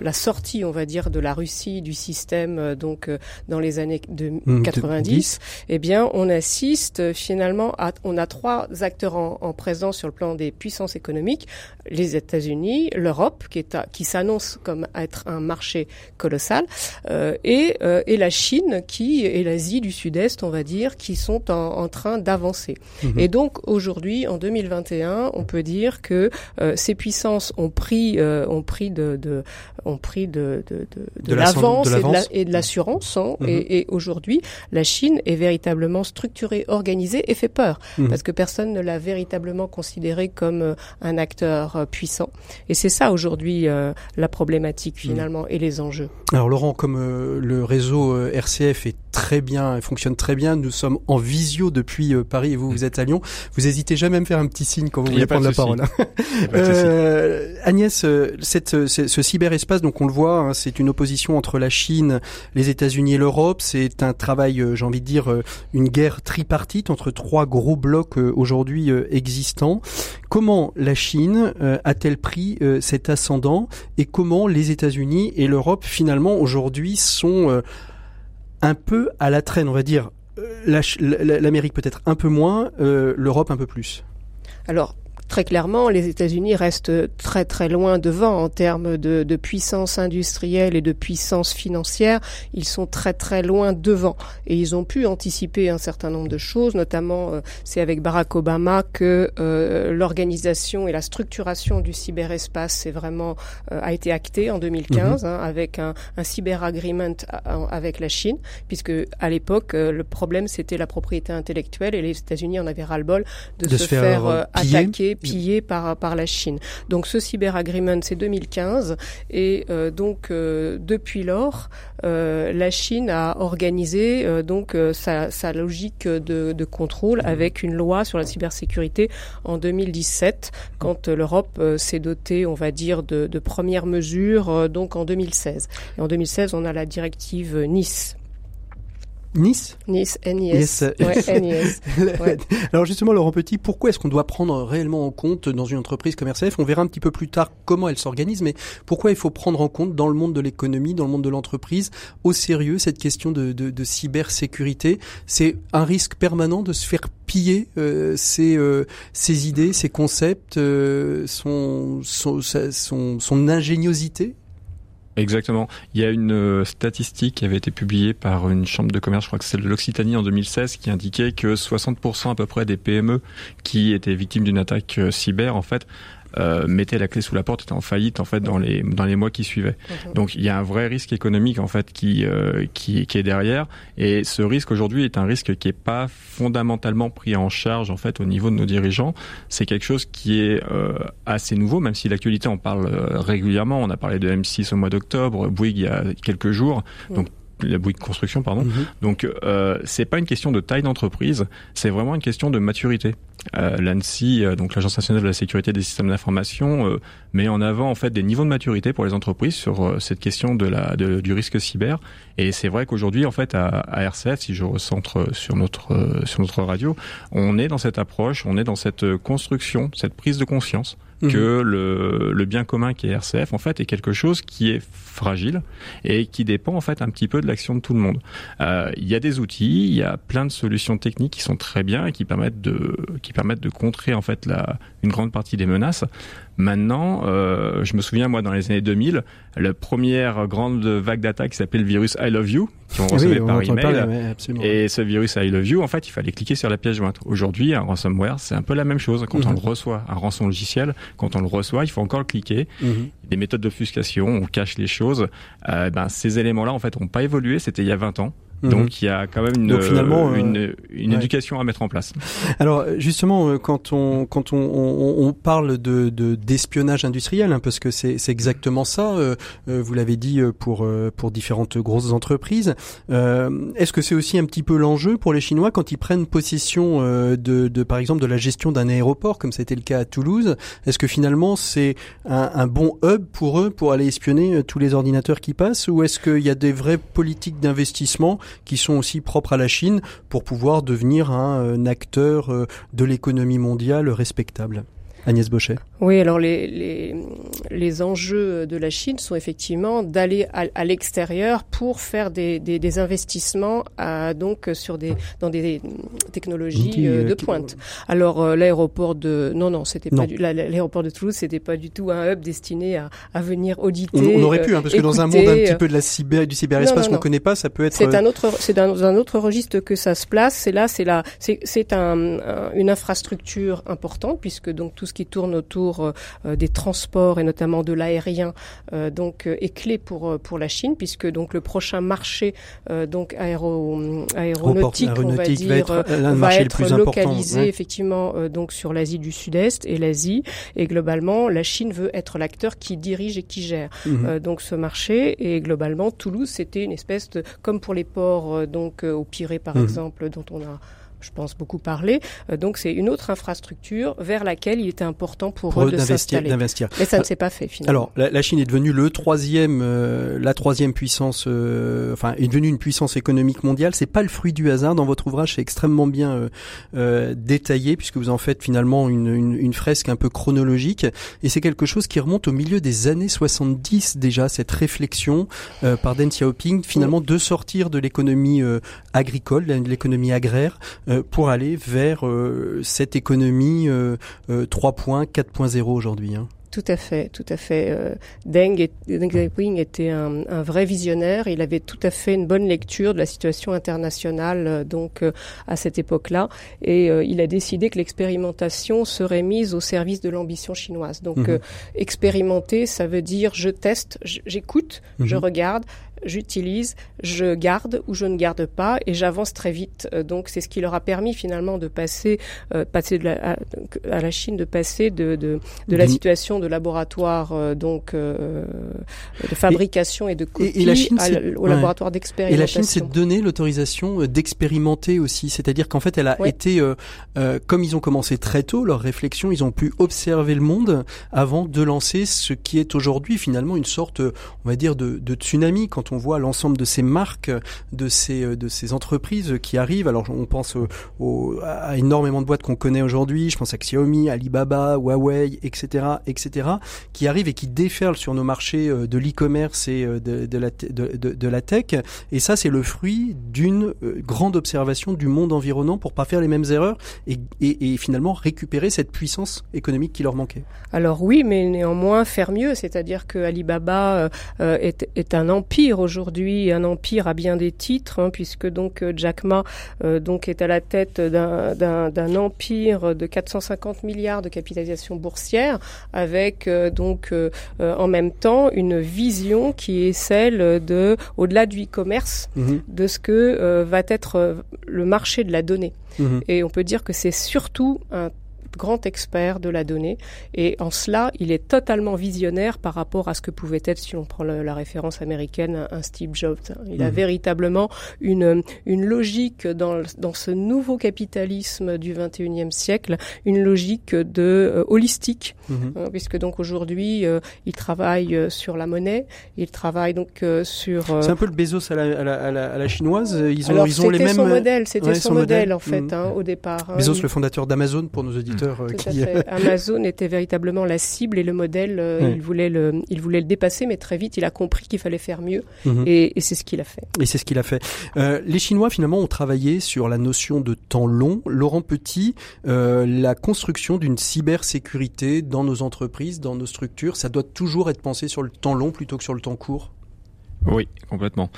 la, sortie, on va dire, de la Russie du système donc dans les années de 90, mmh, eh bien, on assiste euh, finalement à, on a trois acteurs en, en présence sur le plan des puissances économiques les États-Unis, l'Europe, qui est qui s'annonce comme être un marché colossal, euh, et, euh, et la Chine, qui et l'Asie du Sud-Est, on va dire, qui sont en, en train d'avancer. Mmh. Et donc aujourd'hui, en 2021, on peut dire que euh, ces puissances ont pris ont pris de, de ont pris de de, de, de l'avance et de l'assurance Mhm. Et, aujourd'hui, la Chine est véritablement structurée, organisée et fait peur mhm. parce que personne ne l'a véritablement considérée comme euh, un acteur euh, puissant. Et c'est ça aujourd'hui euh, la problématique mhm. finalement et les enjeux. Alors Laurent, comme le réseau RCF est très bien, fonctionne très bien, nous sommes en visio depuis Paris et vous, vous êtes à Lyon. Vous hésitez jamais à me faire un petit signe quand vous voulez prendre la parole. euh, Agnès, cette, ce, cyberespace, donc on le voit, hein, c'est une opposition entre la Chine, les États-Unis l'Europe. C'est un travail, euh, j'ai envie de dire, euh, une guerre tripartite entre trois gros blocs euh, aujourd'hui existants. Comment la Chine a-t-elle pris cet ascendant et comment les États-Unis et l'Europe finalement aujourd'hui sont un peu à la traîne, on va dire? L'Amérique peut-être un peu moins, l'Europe un peu plus. Alors, très clairement, les États-Unis restent très très loin devant en termes de, de, puissance industrielle et de puissance financière. Ils sont très très loin devant et ils ont pu anticiper un certain nombre de choses. Notamment, euh, c'est avec Barack Obama que euh, l'organisation et la structuration du cyberespace vraiment euh, a été actée en 2015 mhm. hein, avec un, un cyber agreement avec la Chine, puisque à l'époque le problème c'était la propriété intellectuelle et les États-Unis en avaient ras-le-bol de, se, faire, attaquer pillé par par la Chine. Donc ce cyber agreement c'est 2015 et euh, donc euh, depuis lors euh, la Chine a organisé donc sa, sa, logique de, de, contrôle avec une loi sur la cybersécurité en 2017 quand l'Europe s'est dotée on va dire de, de premières mesures donc en 2016 et en 2016 on a la directive Nice Nice Nice, NIS. Ouais, NIS. Ouais. Alors justement, Laurent Petit, pourquoi est-ce qu'on doit prendre réellement en compte dans une entreprise comme RCF On verra un petit peu plus tard comment elle s'organise, mais pourquoi il faut prendre en compte dans le monde de l'économie, dans le monde de l'entreprise, au sérieux cette question de, de, de cybersécurité? C'est un risque permanent de se faire piller euh, ses, euh, ses idées, ses concepts, euh, son, son, son, son ingéniosité? Exactement. Il y a une euh, statistique qui avait été publiée par une chambre de commerce, je crois que c'est de l'Occitanie en 2016, qui indiquait que 60% à peu près des PME qui étaient victimes d'une attaque euh, cyber, en fait, euh, mettait la clé sous la porte, était en faillite en fait dans les dans les mois qui suivaient. Donc il y a un vrai risque économique en fait qui euh, qui, qui est derrière et ce risque aujourd'hui est un risque qui est pas fondamentalement pris en charge en fait au niveau de nos dirigeants. C'est quelque chose qui est euh, assez nouveau, même si l'actualité en parle euh, régulièrement. On a parlé de M6 au mois d'octobre, Bouygues il y a quelques jours. Mhm. Donc la Bouygues Construction, pardon. Mhm. Donc euh, c'est pas une question de taille d'entreprise, c'est vraiment une question de maturité. Euh, L'ANSI, euh, donc l'Agence nationale de la sécurité des systèmes d'information, euh, met en avant en fait des niveaux de maturité pour les entreprises sur euh, cette question de la de- du risque cyber. Et c'est vrai qu'aujourd'hui en fait à, à RCF, si je recentre sur notre euh, sur notre radio, on est dans cette approche, on est dans cette euh, construction, cette prise de conscience Mhm. que le, le bien commun qui est RCF en fait est quelque chose qui est fragile et qui dépend en fait un petit peu de l'action de tout le monde. Euh, Il y a des outils, il y a plein de solutions techniques qui sont très bien et qui permettent de qui permettent de contrer en fait la une grande partie des menaces. Maintenant, euh, je me souviens moi dans les années 2000, la première grande vague d'attaques qui s'appelait le virus I Love You, qui on recevait oui, on par email. parler, ouais, absolument. Et ce virus I Love You, en fait, il fallait cliquer sur la pièce jointe. Aujourd'hui, un ransomware, c'est un peu la même chose. Quand on Mhm. le reçoit, un rançon logiciel, quand on le reçoit, il faut encore le cliquer. Mhm. Des méthodes d'obfuscation, on cache les choses. Euh, ben, ces éléments-là, en fait, n'ont pas évolué. C'était il y a 20 ans. Mhm. Donc, il y a quand même une, Donc, finalement, euh, une, une ouais. éducation à mettre en place. Alors justement, euh, quand on quand on, on, on parle de de- d'espionnage industriel, hein, parce que c'est c'est exactement ça. euh, euh, vous l'avez dit euh, pour euh, pour différentes grosses entreprises. Euh, Est-ce que c'est aussi un petit peu l'enjeu pour les Chinois quand ils prennent possession euh, de, de par exemple de la gestion d'un aéroport, comme c'était le cas à Toulouse? Est-ce que finalement c'est un, un bon hub pour eux pour aller espionner euh, tous les ordinateurs qui passent, ou est-ce qu'il y a des vraies politiques d'investissement qui sont aussi propres à la Chine pour pouvoir devenir un, un acteur euh, de l'économie mondiale respectable. Agnès Bochet. Oui, alors les, les, les enjeux de la Chine sont effectivement d'aller à, à l'extérieur pour faire des, des, des investissements à, donc sur des dans des technologies Qui, euh, euh, de qui- pointe. Alors euh, l'aéroport de non non c'était pas l'aéroport de Toulouse c'était pas du tout un hub destiné à, à venir auditer. On, on aurait pu, hein, parce que dans un monde un petit peu de la cyber, du cyberespace qu'on connaît pas, ça peut être. C'est un autre, c'est dans un autre registre que ça se place. C'est là, c'est là, c'est c'est un, un- une infrastructure importante puisque donc tout ce qui tourne autour euh, des transports et notamment de l'aérien euh, donc euh, est clé pour euh, pour la Chine puisque donc le prochain marché euh, donc aéro aéronautique, on va dire va être euh, euh, va être localisé effectivement euh, donc sur l'Asie du Sud-Est et l'Asie et globalement la Chine veut être l'acteur qui dirige et qui gère Mhm. euh, donc ce marché et globalement Toulouse c'était une espèce de comme pour les ports euh, donc euh, au Pirée par Mhm. exemple dont on a je pense beaucoup parlé euh, donc c'est une autre infrastructure vers laquelle il était important pour, pour eux de d'investir, s'installer d'investir. mais ça ne s'est pas fait finalement Alors, la, la Chine est devenue le troisième, euh, la troisième puissance, euh, enfin, est devenue une puissance économique mondiale. C'est pas le fruit du hasard. Dans votre ouvrage, c'est extrêmement bien euh, euh, détaillé puisque vous en faites finalement une, une, une fresque un peu chronologique. Et c'est quelque chose qui remonte au milieu des années 70 déjà cette réflexion euh, par Deng Xiaoping finalement de sortir de l'économie euh, agricole, de l'économie agraire, euh, pour aller vers euh, cette économie euh, euh, 3.0, 4.0 aujourd'hui. Hein. Tout à fait, tout à fait. Euh, Deng, est- Deng Xiaoping était un, un vrai visionnaire. Il avait tout à fait une bonne lecture de la situation internationale, euh, donc euh, à cette époque-là, et euh, il a décidé que l'expérimentation serait mise au service de l'ambition chinoise. Donc, Mhm. euh, expérimenter, ça veut dire je teste, j'écoute, je Mhm. regarde, j'utilise, je garde ou je ne garde pas, et j'avance très vite. Euh, donc, c'est ce qui leur a permis finalement de passer, euh, passer de la, à, à la Chine, de passer de, de, de la situation de laboratoire euh, donc euh, de fabrication et, de copie et la Chine, à au ouais. laboratoire Et d'expérimentation. la Chine s'est donné l'autorisation euh, d'expérimenter aussi, c'est-à-dire qu'en fait, elle a Ouais. été, euh, euh, comme ils ont commencé très tôt leur réflexion, ils ont pu observer le monde avant de lancer ce qui est aujourd'hui finalement une sorte, on va dire, de, de tsunami. Quand on voit l'ensemble de ces marques, de ces de ces entreprises qui arrivent. Alors on pense à énormément de boîtes qu'on connaît aujourd'hui. Je pense à Xiaomi, Alibaba, Huawei, etc., etc., qui arrivent et qui déferlent sur nos marchés de l'e-commerce et de, de, la tech. Et ça, c'est le fruit d'une grande observation du monde environnant pour pas faire les mêmes erreurs et, finalement récupérer cette puissance économique qui leur manquait. Alors oui, mais néanmoins faire mieux, c'est-à-dire que Alibaba euh, euh, est, est, un empire aujourd'hui, un empire à bien des titres, hein, puisque donc euh, Jack Ma donc est à la tête d'un empire de 450 milliards de capitalisation boursière, avec donc en même temps une vision qui est celle de, au-delà du e-commerce, mm-hmm. de ce que va être le marché de la donnée. Mm-hmm. Et on peut dire que c'est surtout un grand expert de la donnée. Et en cela, il est totalement visionnaire par rapport à ce que pouvait être, si on prend la référence américaine, un Steve Jobs. Il a mhm. véritablement une, une logique dans, dans ce nouveau capitalisme du 21e siècle, une logique de euh, holistique, mhm. hein, puisque donc aujourd'hui, euh, il travaille euh, sur la monnaie, il travaille donc sur... C'est un peu le Bezos à la, à la, à la, chinoise. Ils ont, ils ont les mêmes... Son modèle, c'était son, modèle, en fait, mhm. hein, au départ. Hein. Bezos, le fondateur d'Amazon, pour nos auditeurs. Euh, Amazon était véritablement la cible et le modèle, euh, il, voulait le, il voulait le dépasser, mais très vite, il a compris qu'il fallait faire mieux mhm. et, c'est ce qu'il a fait. Et c'est ce qu'il a fait. Euh, les Chinois, finalement, ont travaillé sur la notion de temps long. Laurent Petit, la construction d'une cybersécurité dans nos entreprises, dans nos structures, ça doit toujours être pensé sur le temps long plutôt que sur le temps court? Oui, complètement.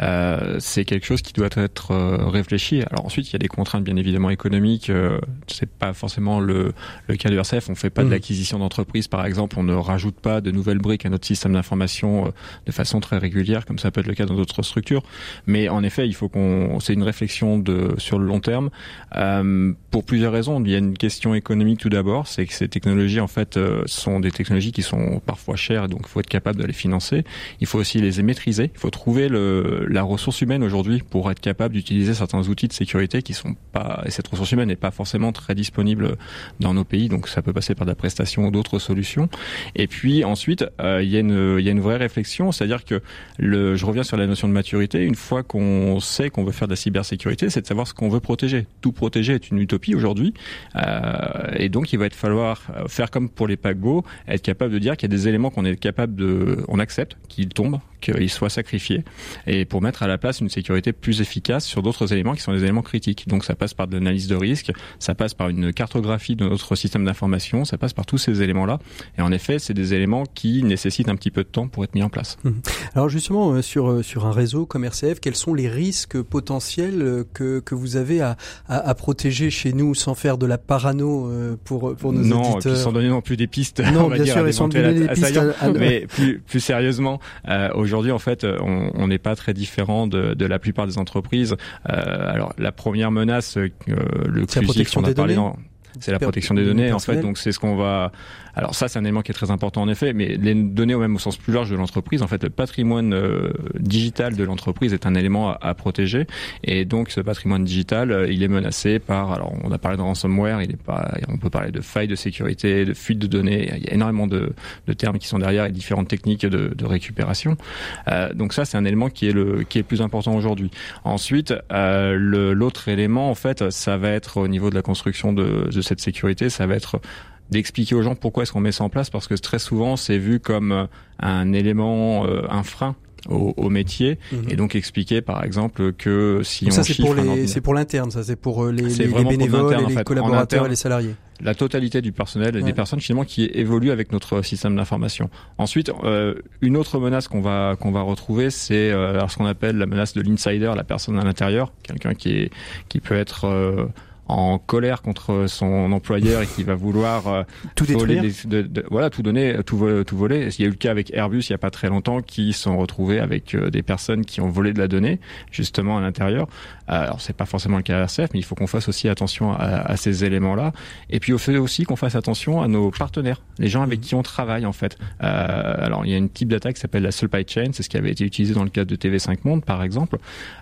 Euh, c'est quelque chose qui doit être euh, réfléchi. Alors ensuite, il y a des contraintes bien évidemment économiques. Euh, c'est pas forcément le, le cas de RCF. On fait pas de mmh. l'acquisition d'entreprise, par exemple. On ne rajoute pas de nouvelles briques à notre système d'information euh, de façon très régulière, comme ça peut être le cas dans d'autres structures. Mais en effet, il faut qu'on. C'est une réflexion de sur le long terme euh, pour plusieurs raisons. Il y a une question économique tout d'abord, c'est que ces technologies en fait sont des technologies qui sont parfois chères, donc il faut être capable de les financer. Il faut aussi les maîtriser. Il faut trouver le la ressource humaine aujourd'hui pour être capable d'utiliser certains outils de sécurité qui sont pas et cette ressource humaine n'est pas forcément très disponible dans nos pays donc ça peut passer par de la prestation ou d'autres solutions. Et puis ensuite euh, il y a une il y a une vraie réflexion c'est-à-dire que le je reviens sur la notion de maturité. Une fois qu'on sait qu'on veut faire de la cybersécurité c'est de savoir ce qu'on veut protéger. Tout protéger est une utopie aujourd'hui euh, et donc il va être falloir faire comme pour les paquebots être capable de dire qu'il y a des éléments qu'on est capable de on accepte qu'ils tombent qu'ils soient sacrifiés et pour mettre à la place une sécurité plus efficace sur d'autres éléments qui sont des éléments critiques. Donc ça passe par de l'analyse de risque, ça passe par une cartographie de notre système d'information, ça passe par tous ces éléments-là. Et en effet, c'est des éléments qui nécessitent un petit peu de temps pour être mis en place. Mmh. Alors justement, euh, sur, euh, sur un réseau comme RCF, quels sont les risques potentiels euh, que, que vous avez à, à, protéger chez nous sans faire de la parano pour, pour nos non, auditeurs Non, sans donner non plus des pistes. Non, bien sûr, et sans donner des pistes. mais plus, plus sérieusement, aujourd'hui, en fait, on n'est pas très différent de, de, la plupart des entreprises. Euh, alors la première menace, euh, le CUSIC, on a parlé c'est la protection des données en fait. Donc c'est ce qu'on va. Alors ça c'est un élément qui est très important en effet, mais les données au même sens plus large de l'entreprise. En fait, le patrimoine euh, digital de l'entreprise est un élément à, protéger, et donc ce patrimoine digital, euh, il est menacé par. Alors on a parlé de ransomware, il est pas. On peut parler de failles de sécurité, de fuite de données. Il y a énormément de, de termes qui sont derrière et différentes techniques de, de récupération. Euh, donc ça c'est un élément qui est le qui est plus important aujourd'hui. Ensuite, euh, l'autre élément en fait, ça va être au niveau de la construction de, de cette sécurité, ça va être d'expliquer aux gens pourquoi est-ce qu'on met ça en place parce que très souvent c'est vu comme euh, un élément, euh, un frein au, métier mhm. et donc expliquer par exemple que si donc on ça c'est pour les c'est pour l'interne ça c'est pour euh, les, les, bénévoles les collaborateurs et les salariés la totalité du personnel et des personnes finalement qui évoluent avec notre système d'information. Ensuite, euh, une autre menace qu'on va qu'on va retrouver, c'est euh, ce qu'on appelle la menace de l'insider, la personne à l'intérieur, quelqu'un qui est qui peut être euh, en colère contre son employeur et qui va vouloir euh, tout voler voilà tout donner tout voler, tout voler. Il y a eu le cas avec Airbus il y a pas très longtemps qui sont retrouvés avec euh, des personnes qui ont volé de la donnée justement à l'intérieur alors c'est pas forcément le cas à RCF mais il faut qu'on fasse aussi attention à, à ces éléments là et puis au fait aussi qu'on fasse attention à nos partenaires les gens avec qui on travaille en fait. Euh, alors il y a une type d'attaque qui s'appelle la supply chain. C'est ce qui avait été utilisé dans le cas de TV5 Monde par exemple.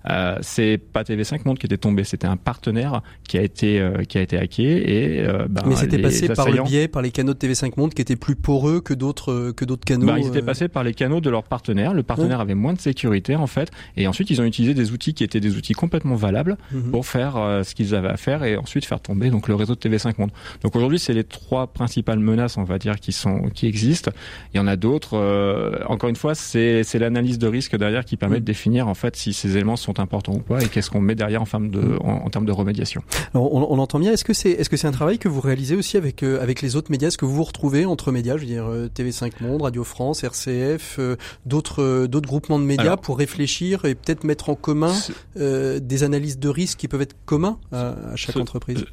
Euh, c'est pas TV5 Monde qui était tombé c'était un partenaire qui a été été qui a été hacké et bah, mais c'était passé par le biais par les canaux de TV5 Monde qui étaient plus poreux que d'autres que d'autres canaux. Bah, ils étaient passés par les canaux de leurs partenaires. Le partenaire avait moins de sécurité en fait. Et ensuite ils ont utilisé des outils qui étaient des outils complètement valables mhm. pour faire ce qu'ils avaient à faire et ensuite faire tomber donc le réseau de TV5 Monde. Donc aujourd'hui c'est les trois principales menaces on va dire qui sont qui existent. Il y en a d'autres. encore une fois c'est c'est l'analyse de risque derrière qui permet de définir en fait si ces éléments sont importants ou pas et qu'est-ce qu'on met derrière en, termes de, en, termes de remédiation. Alors, on, on entend bien. Est-ce que c'est est-ce que c'est un travail que vous réalisez aussi avec euh, avec les autres médias? Est-ce que vous vous retrouvez entre médias, je veux dire euh, TV5 Monde, Radio France, RCF, euh, d'autres d'autres groupements de médias pour réfléchir et peut-être mettre en commun des analyses de risque qui peuvent être communs à, chaque entreprise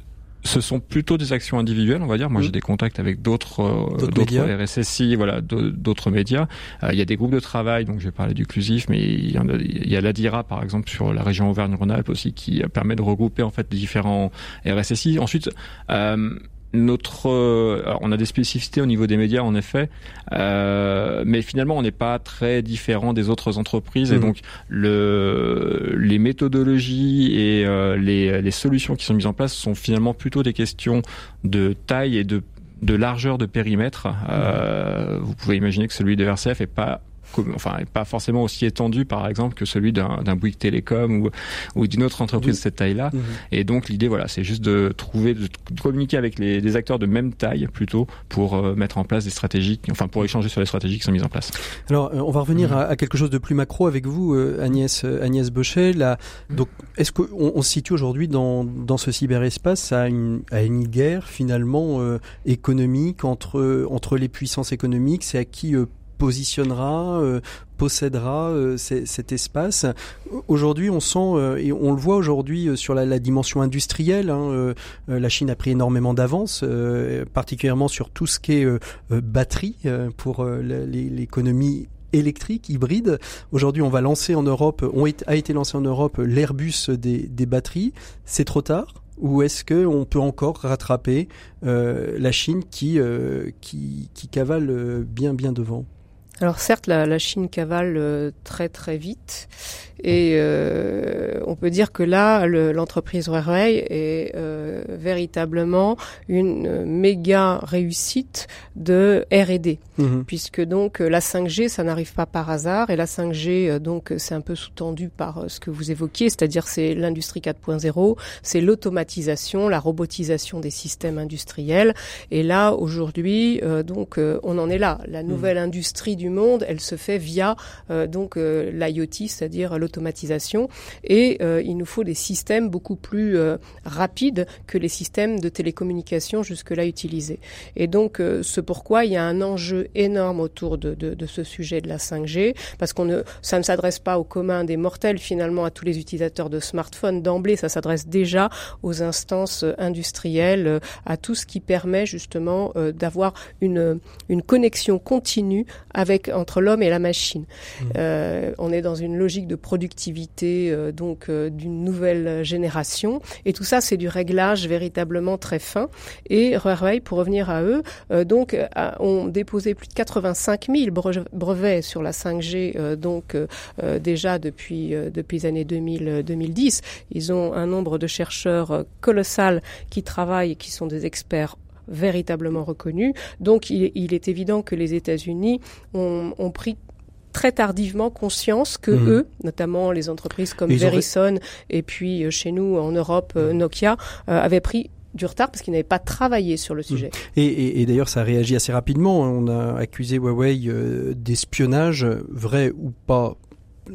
ce sont plutôt des actions individuelles, on va dire. Moi, j'ai mmh. des contacts avec d'autres euh, d'autres RSSI, voilà, d'autres médias. Euh, il y a des groupes de travail, donc je vais parler du Clusif, mais il y, en a, il y a l'ADIRA, par exemple, sur la région Auvergne-Rhône-Alpes aussi, qui permet de regrouper en fait différents RSSI. Ensuite, euh, notre, euh, on a des spécificités au niveau des médias en effet, euh, mais finalement on n'est pas très différent des autres entreprises et mmh. donc le, les méthodologies et euh, les, les solutions qui sont mises en place sont finalement plutôt des questions de taille et de de largeur de périmètre. Euh, vous pouvez imaginer que celui de RCF est pas enfin pas forcément aussi étendu par exemple que celui d'un Bouygues Télécom ou, ou d'une autre entreprise de cette taille-là. Mhm. Et donc l'idée voilà, c'est juste de trouver, de communiquer avec les, des acteurs de même taille plutôt pour euh, mettre en place des stratégies, enfin pour échanger sur les stratégies qui sont mises en place. Alors euh, on va revenir mhm. à, quelque chose de plus macro avec vous, euh, Agnès Agnès Bochet. Là, donc est-ce qu'on on se situe aujourd'hui dans, dans ce cyberespace à une, à une guerre finalement économique entre entre les puissances économiques, c'est à qui positionnera, euh, possédera euh, cet espace. Aujourd'hui, on sent euh, et on le voit aujourd'hui sur la, dimension industrielle. Hein, la Chine a pris énormément d'avance, particulièrement sur tout ce qui est batterie pour l'économie électrique, hybride. Aujourd'hui, on va lancer en Europe, on a été lancé en Europe l'Airbus des, des batteries. C'est trop tard ou est-ce qu'on peut encore rattraper la Chine qui, qui, qui cavale bien bien devant? Alors certes, la, la Chine cavale euh, très très vite et euh, on peut dire que là, l'entreprise Huawei est euh, véritablement une méga réussite de R&D, mhm. puisque donc la 5G, ça n'arrive pas par hasard, et la 5G, donc c'est un peu sous-tendu par ce que vous évoquiez, c'est-à-dire c'est l'industrie 4.0, c'est l'automatisation, la robotisation des systèmes industriels, et là aujourd'hui, donc on en est là. La mhm. nouvelle industrie du monde, elle se fait via donc l'IoT, c'est-à-dire automatisation et euh, il nous faut des systèmes beaucoup plus euh, rapides que les systèmes de télécommunication jusque-là utilisés. Et donc, euh, c'est pourquoi il y a un enjeu énorme autour de, de, de ce sujet de la 5G, parce qu'on ne, ça ne s'adresse pas au commun des mortels finalement à tous les utilisateurs de smartphones d'emblée, ça s'adresse déjà aux instances industrielles, à tout ce qui permet justement d'avoir une, une connexion continue avec entre l'homme et la machine. Mmh. Euh, on est dans une logique de productivité euh, donc euh, d'une nouvelle génération. Et tout ça, c'est du réglage véritablement très fin. Et Huawei, pour revenir à eux, donc ont déposé plus de 85 000 brevets sur la 5G, donc déjà depuis depuis les années 2000 2010. Ils ont un nombre de chercheurs colossal qui travaillent et qui sont des experts véritablement reconnus. Donc il, il est évident que les États-Unis ont, ont pris très tardivement conscience que mhm. eux, notamment les entreprises comme Verizon et puis euh, chez nous en Europe euh, Nokia, euh, avaient pris du retard parce qu'ils n'avaient pas travaillé sur le sujet. Et, et, et d'ailleurs, ça a réagi assez rapidement. On a accusé Huawei d'espionnage, vrai ou pas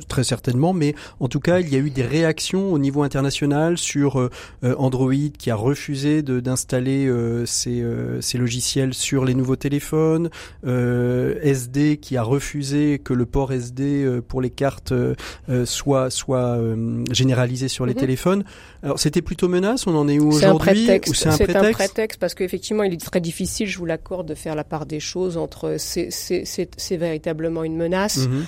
très certainement, mais en tout cas, il y a eu des réactions au niveau international sur euh, euh, Android qui a refusé d'installer euh, ses, logiciels sur les nouveaux téléphones, SD qui a refusé que le port SD pour les cartes soit soit généralisé sur les mhm. téléphones. Alors c'était plutôt menace, on en est où aujourd'hui C'est un, prétexte, un prétexte parce qu'effectivement, il est très difficile, je vous l'accorde, de faire la part des choses entre c'est véritablement une menace. Mhm.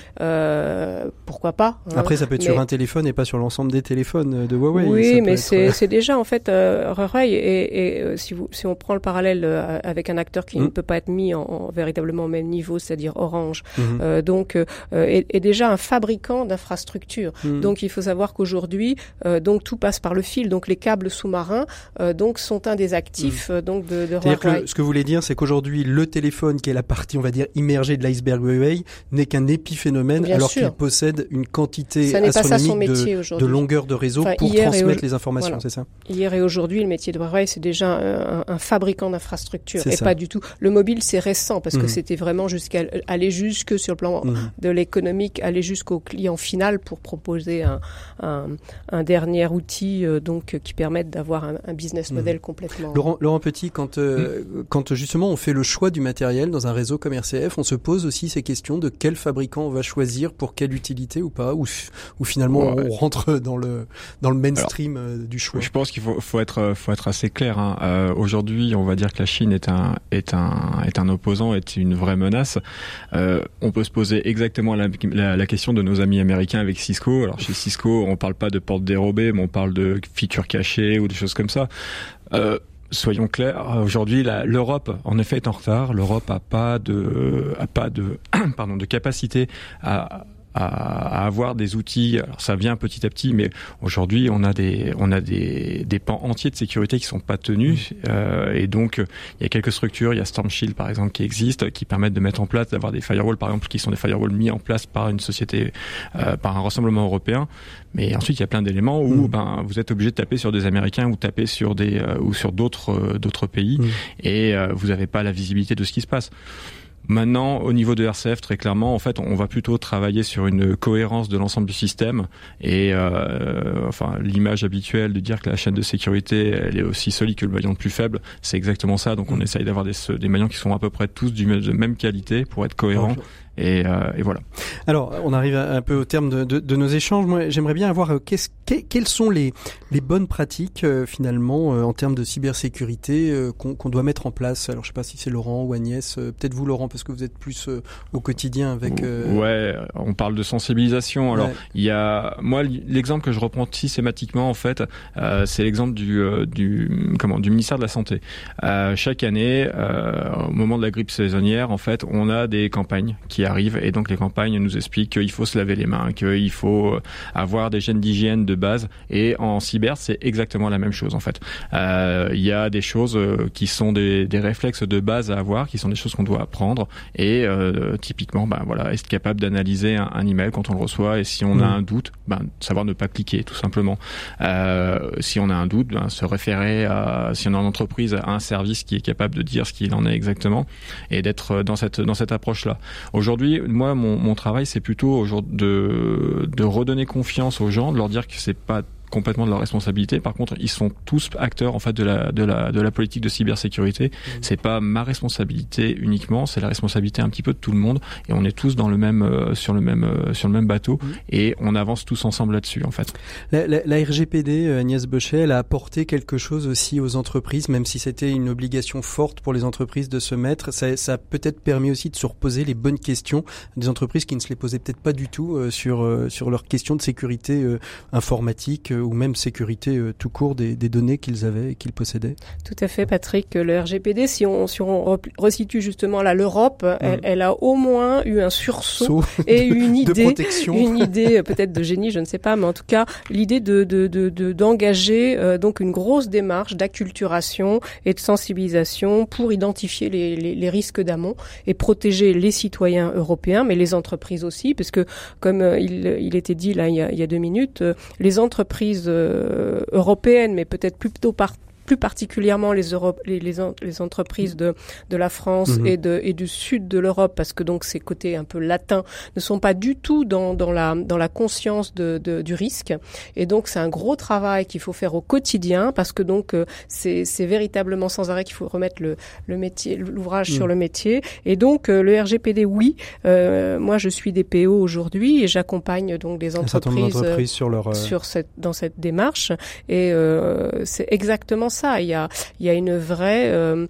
pour pourquoi pas. Hein. Après, ça peut être sur un téléphone et pas sur l'ensemble des téléphones de Huawei. Oui, mais c'est déjà en fait euh, Huawei et, et si, vous, si on prend le parallèle avec un acteur qui ne mm. peut pas être mis en, véritablement au même niveau, c'est-à-dire Orange, mm-hmm. donc est, est, déjà un fabricant d'infrastructures. Mm. Donc il faut savoir qu'aujourd'hui, donc tout passe par le fil. Donc les câbles sous-marins, donc sont un des actifs mm. donc de, de Huawei. ce que vous voulez dire, c'est qu'aujourd'hui le téléphone, qui est la partie on va dire immergée de l'iceberg Huawei, n'est qu'un épiphénomène alors qu'il possède une quantité astronomique de, de, longueur de réseau pour transmettre les informations, c'est ça Hier et aujourd'hui, le métier de Huawei, c'est déjà un, un fabricant d'infrastructures et pas du tout. Le mobile, c'est récent parce que mhm. c'était vraiment jusqu'à aller jusque sur le plan mhm. de l'économique, aller jusqu'au client final pour proposer un dernier outil euh, donc qui permette d'avoir un, un, business mhm. model complètement. Laurent, Laurent Petit, quand euh, quand justement on fait le choix du matériel dans un réseau comme RCF, on se pose aussi ces questions de quel fabricant on va choisir pour quelle utilité ou pas, ou, ou finalement on rentre dans le dans le mainstream euh, du choix. Je pense qu'il faut, faut être faut être assez clair. Hein. Euh, Aujourd'hui, on va dire que la Chine est un est un est un opposant, est une vraie menace. Euh, on peut se poser exactement la, la, la, question de nos amis américains avec Cisco. Alors chez Cisco, on parle pas de portes dérobées, mais on parle de features cachées ou des choses comme ça. Euh, soyons clairs, aujourd'hui l'Europe en effet est en retard. L'Europe a pas de a pas de pardon de capacité à à, avoir des outils. Alors ça vient petit à petit, mais aujourd'hui on a des on a des, des pans entiers de sécurité qui sont pas tenus euh, et donc il y a quelques structures, il y a Storm Shield par exemple qui existent, qui permettent de mettre en place d'avoir des firewalls par exemple qui sont des firewalls mis en place par une société, euh, par un rassemblement européen. Mais ensuite il y a plein d'éléments où mm. ben vous êtes obligé de taper sur des Américains ou taper sur des euh, ou sur d'autres euh, d'autres pays mm. et euh, vous n'avez pas la visibilité de ce qui se passe. Maintenant, au niveau de RCF, très clairement, en fait, on va plutôt travailler sur une cohérence de l'ensemble du système. Et euh, enfin, l'image habituelle de dire que la chaîne de sécurité elle est aussi solide que le maillon le plus faible, c'est exactement ça. Donc, on mm. essaye d'avoir des, des maillons qui sont à peu près tous du, de même qualité pour être cohérents. Et, euh, et, voilà. Alors, on arrive un peu au terme de, de, de nos échanges. Moi, j'aimerais bien avoir euh, qu'est-ce, quelles sont les, les bonnes pratiques euh, finalement en termes de cybersécurité qu'on, doit mettre en place? Alors, je sais pas si c'est Laurent ou Agnès. peut-être vous, Laurent, parce que vous êtes plus au quotidien avec. Ouais, on parle de sensibilisation. Alors, il y a moi l'exemple que je reprends systématiquement en fait, c'est l'exemple du, du comment du ministère de la santé. chaque année, au moment de la grippe saisonnière, en fait, on a des campagnes qui arrive et donc les campagnes nous expliquent qu'il faut se laver les mains, qu'il faut avoir des gènes d'hygiène de base et en cyber c'est exactement la même chose en fait. Euh, il y a des choses euh, qui sont des, des, réflexes de base à avoir, qui sont des choses qu'on doit apprendre et euh, typiquement ben voilà être capable d'analyser un, un, email quand on le reçoit et si on a mmh. un doute, ben savoir ne pas cliquer tout simplement. Euh, si on a un doute, ben, se référer à si on est en entreprise à un service qui est capable de dire ce qu'il en est exactement et d'être dans cette dans cette approche là. Aujourd'hui, moi, mon, mon travail, c'est plutôt de, de redonner confiance aux gens, de leur dire que c'est pas complètement de leur responsabilité. Par contre, ils sont tous acteurs en fait de la de la de la politique de cybersécurité. Mmh. C'est pas ma responsabilité uniquement, c'est la responsabilité un petit peu de tout le monde et on est tous dans le même euh, sur le même euh, sur le même bateau mmh. et on avance tous ensemble là-dessus en fait. La, la, la RGPD euh, Agnès Bochet, elle a apporté quelque chose aussi aux entreprises, même si c'était une obligation forte pour les entreprises de se mettre. Ça, ça a peut-être permis aussi de se reposer les bonnes questions des entreprises qui ne se les posaient peut-être pas du tout sur sur leurs questions de sécurité informatique ou même sécurité euh, tout court des, des données qu'ils avaient et qu'ils possédaient. Tout à fait, Patrick. Le RGPD, si on, si on resitue justement là l'Europe, mmh. elle, elle, a au moins eu un sursaut et une idée, une idée euh, peut-être de génie, je ne sais pas, mais en tout cas l'idée de d'engager de, de, euh, donc une grosse démarche d'acculturation et de sensibilisation pour identifier les, les, les risques d'amont et protéger les citoyens européens, mais les entreprises aussi, parce que comme il, il était dit là il y a, il y a deux minutes, les entreprises euh, européenne, mais peut-être plutôt par plus particulièrement les, les, les, entreprises de, de la France mhm. et, de, et du sud de l'Europe, parce que donc ces côtés un peu latins ne sont pas du tout dans, dans, la, dans la conscience de, de du risque. Et donc c'est un gros travail qu'il faut faire au quotidien, parce que donc euh, c'est véritablement sans arrêt qu'il faut remettre le, le métier, l'ouvrage sur mhm. le métier. Et donc euh, le RGPD, oui, euh, moi je suis des PO aujourd'hui et j'accompagne donc des entreprises, sur, leur, sur cette, dans cette démarche. Et c'est exactement ça. Il y a, il y a une vraie euh,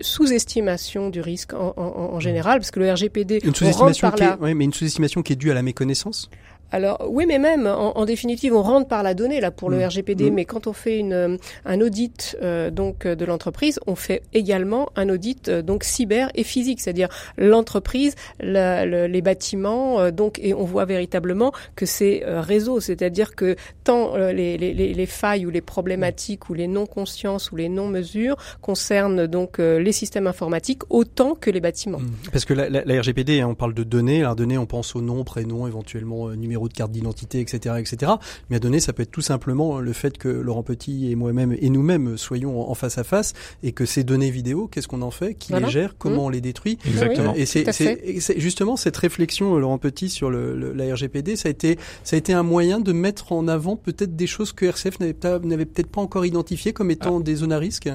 sous-estimation du risque en, en, en, général, parce que le RGPD, une sous-estimation qui est, mais une sous-estimation qui est due à la méconnaissance? Alors oui, mais même en, définitive, on rentre par la donnée là pour le mmh. RGPD, mmh. mais quand on fait une, un audit euh, donc de l'entreprise, on fait également un audit euh, donc cyber et physique, c'est-à-dire l'entreprise, les bâtiments, euh, donc et on voit véritablement que c'est réseau, c'est-à-dire que tant les, les, les, failles ou les problématiques ou les non-consciences ou les non-mesures concernent donc les systèmes informatiques autant que les bâtiments. Mmh. Parce que la, la, RGPD, hein, on parle de données, alors données, on pense au nom, prénom, éventuellement numéro de carte d'identité, etc., etc. Mais à donner, ça peut être tout simplement le fait que Laurent Petit et moi-même et nous-mêmes soyons en face à face et que ces données vidéo, qu'est-ce qu'on en fait, qui les gère, comment mmh. on les détruit? Exactement. Et c'est justement cette réflexion, Laurent Petit, sur le, la RGPD, ça a été ça a été un moyen de mettre en avant peut-être des choses que RCF n'avait peut-être pas encore identifiées comme étant ah. des zones à risque?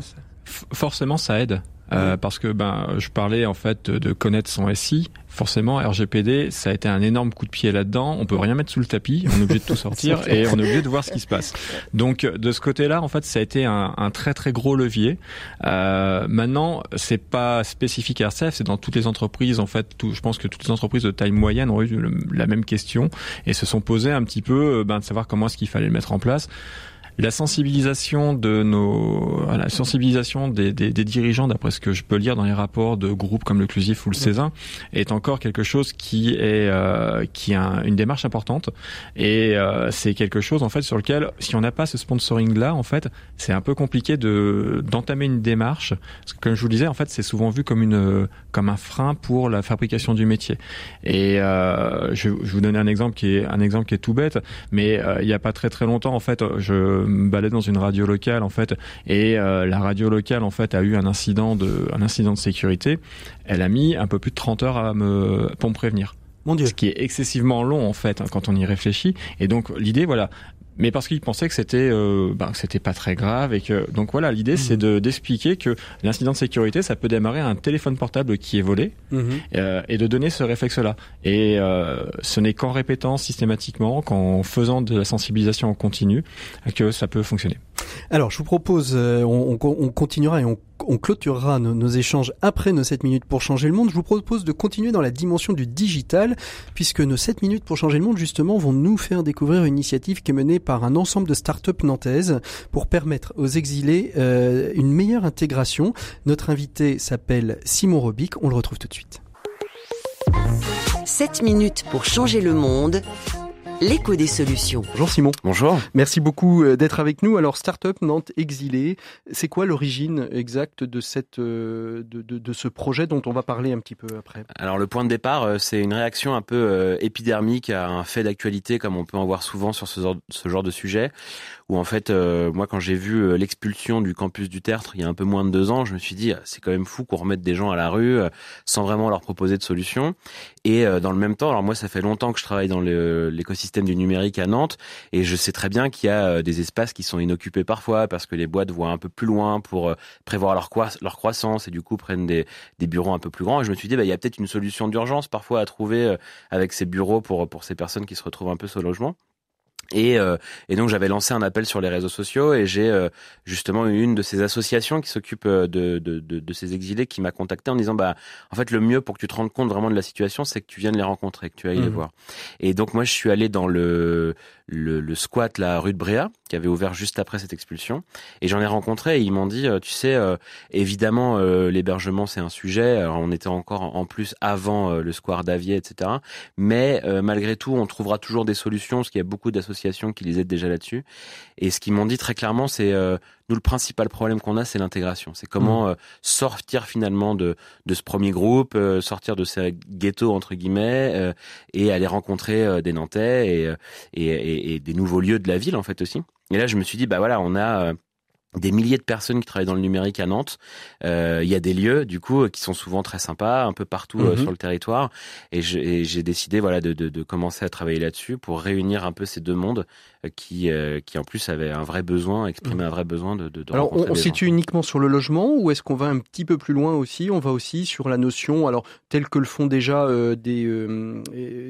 Forcément, ça aide. Euh, parce que ben je parlais en fait de connaître son SI. Forcément, RGPD, ça a été un énorme coup de pied là-dedans. On peut rien mettre sous le tapis, on est obligé de tout sortir et on est obligé de voir ce qui se passe. Donc de ce côté-là, en fait, ça a été un, un très très gros levier. Euh, maintenant, c'est pas spécifique à RCF, c'est dans toutes les entreprises. En fait, tout, je pense que toutes les entreprises de taille moyenne ont eu la même question et se sont posées un petit peu euh, ben, de savoir comment est-ce qu'il fallait le mettre en place la sensibilisation de nos, la sensibilisation des, des, des dirigeants, d'après ce que je peux lire dans les rapports de groupes comme le Clusif ou le Césin, est encore quelque chose qui est euh, qui a une démarche importante. Et euh, c'est quelque chose en fait sur lequel si on n'a pas ce sponsoring là en fait c'est un peu compliqué de d'entamer une démarche. Parce que comme je vous le disais en fait c'est souvent vu comme une comme un frein pour la fabrication du métier. Et euh, je, je vous donner un exemple qui est un exemple qui est tout bête mais euh, il y a pas très très longtemps en fait je me balade dans une radio locale en fait et euh, la radio locale en fait a eu un incident de un incident de sécurité. Elle a mis un peu plus de 30 heures à me pour me prévenir. Mon Dieu. Ce qui est excessivement long en fait hein, quand on y réfléchit. Et donc l'idée, voilà, mais parce qu'ils pensaient que c'était euh, bah, que c'était pas très grave et que donc voilà l'idée c'est mhm. de d'expliquer que l'incident de sécurité ça peut démarrer à un téléphone portable qui est volé mhm. euh, et de donner ce réflexe là et euh, ce n'est qu'en répétant systématiquement qu'en faisant de la sensibilisation en continu que ça peut fonctionner. Alors je vous propose euh, on, on, continuera et on on clôturera nos, échanges après nos 7 minutes pour changer le monde. Je vous propose de continuer dans la dimension du digital, puisque nos 7 minutes pour changer le monde, justement, vont nous faire découvrir une initiative qui est menée par un ensemble de start-up nantaises pour permettre aux exilés euh, une meilleure intégration. Notre invité s'appelle Simon Robic, on le retrouve tout de suite. 7 minutes pour changer le monde l'écho des solutions. Bonjour Simon. Bonjour. Merci beaucoup euh, d'être avec nous. Alors, Startup Nantes Exilé, c'est quoi l'origine exacte de, cette, euh, de, de, ce projet dont on va parler un petit peu après? Alors, le point de départ, euh, c'est une réaction un peu épidermique à un fait d'actualité, comme on peut en voir souvent sur ce genre, ce genre de sujet, où en fait, moi, quand j'ai vu l'expulsion du campus du Tertre il y a un peu moins de deux ans, je me suis dit, c'est quand même fou qu'on remette des gens à la rue sans vraiment leur proposer de solution. Et dans le même temps, alors moi, ça fait longtemps que je travaille dans l'écosystème du numérique à Nantes et je sais très bien qu'il y a euh, des espaces qui sont inoccupés parfois parce que les boîtes voient un peu plus loin pour euh, prévoir leur, croissance et du coup prennent des, des bureaux un peu plus grands. Et je me suis dit, bah, il y a peut-être une solution d'urgence parfois à trouver euh, avec ces bureaux pour, pour ces personnes qui se retrouvent un peu sans logement. Et, euh, et, donc j'avais lancé un appel sur les réseaux sociaux et j'ai euh, justement une de ces associations qui s'occupe euh, de, de, de, de, ces exilés qui m'a contacté en disant bah en fait le mieux pour que tu te rendes compte vraiment de la situation c'est que tu viennes les rencontrer que tu ailles les mmh. voir. Et donc moi je suis allé dans le le, le squat la rue de Bréa qui avait ouvert juste après cette expulsion. Et j'en ai rencontré et ils m'ont dit tu sais évidemment l'hébergement c'est un sujet. Alors on était encore en plus avant le square d'Avier etc mais malgré tout on trouvera toujours des solutions parce qu'il y a beaucoup d'associations qui les aident déjà là-dessus. Et ce qu'ils m'ont dit très clairement, c'est euh, nous le principal problème qu'on a, c'est l'intégration. C'est comment mmh. euh, sortir finalement de de ce premier groupe, euh, sortir de ces ghettos entre guillemets et aller rencontrer des Nantais et, et, et, des nouveaux lieux de la ville en fait aussi. Et là, je me suis dit bah voilà, on a des milliers de personnes qui travaillent dans le numérique à Nantes. Euh, il y a des lieux, du coup, qui sont souvent très sympas, un peu partout euh, mhm. sur le territoire. Et j'ai décidé, voilà, de, de, de commencer à travailler là-dessus pour réunir un peu ces deux mondes qui, euh, qui en plus avaient un vrai besoin, exprimaient mhm. un vrai besoin de. de, alors, on, on situe uniquement sur le logement ou est-ce qu'on va un petit peu plus loin aussi? On va aussi sur la notion, alors telle que le font déjà euh, des,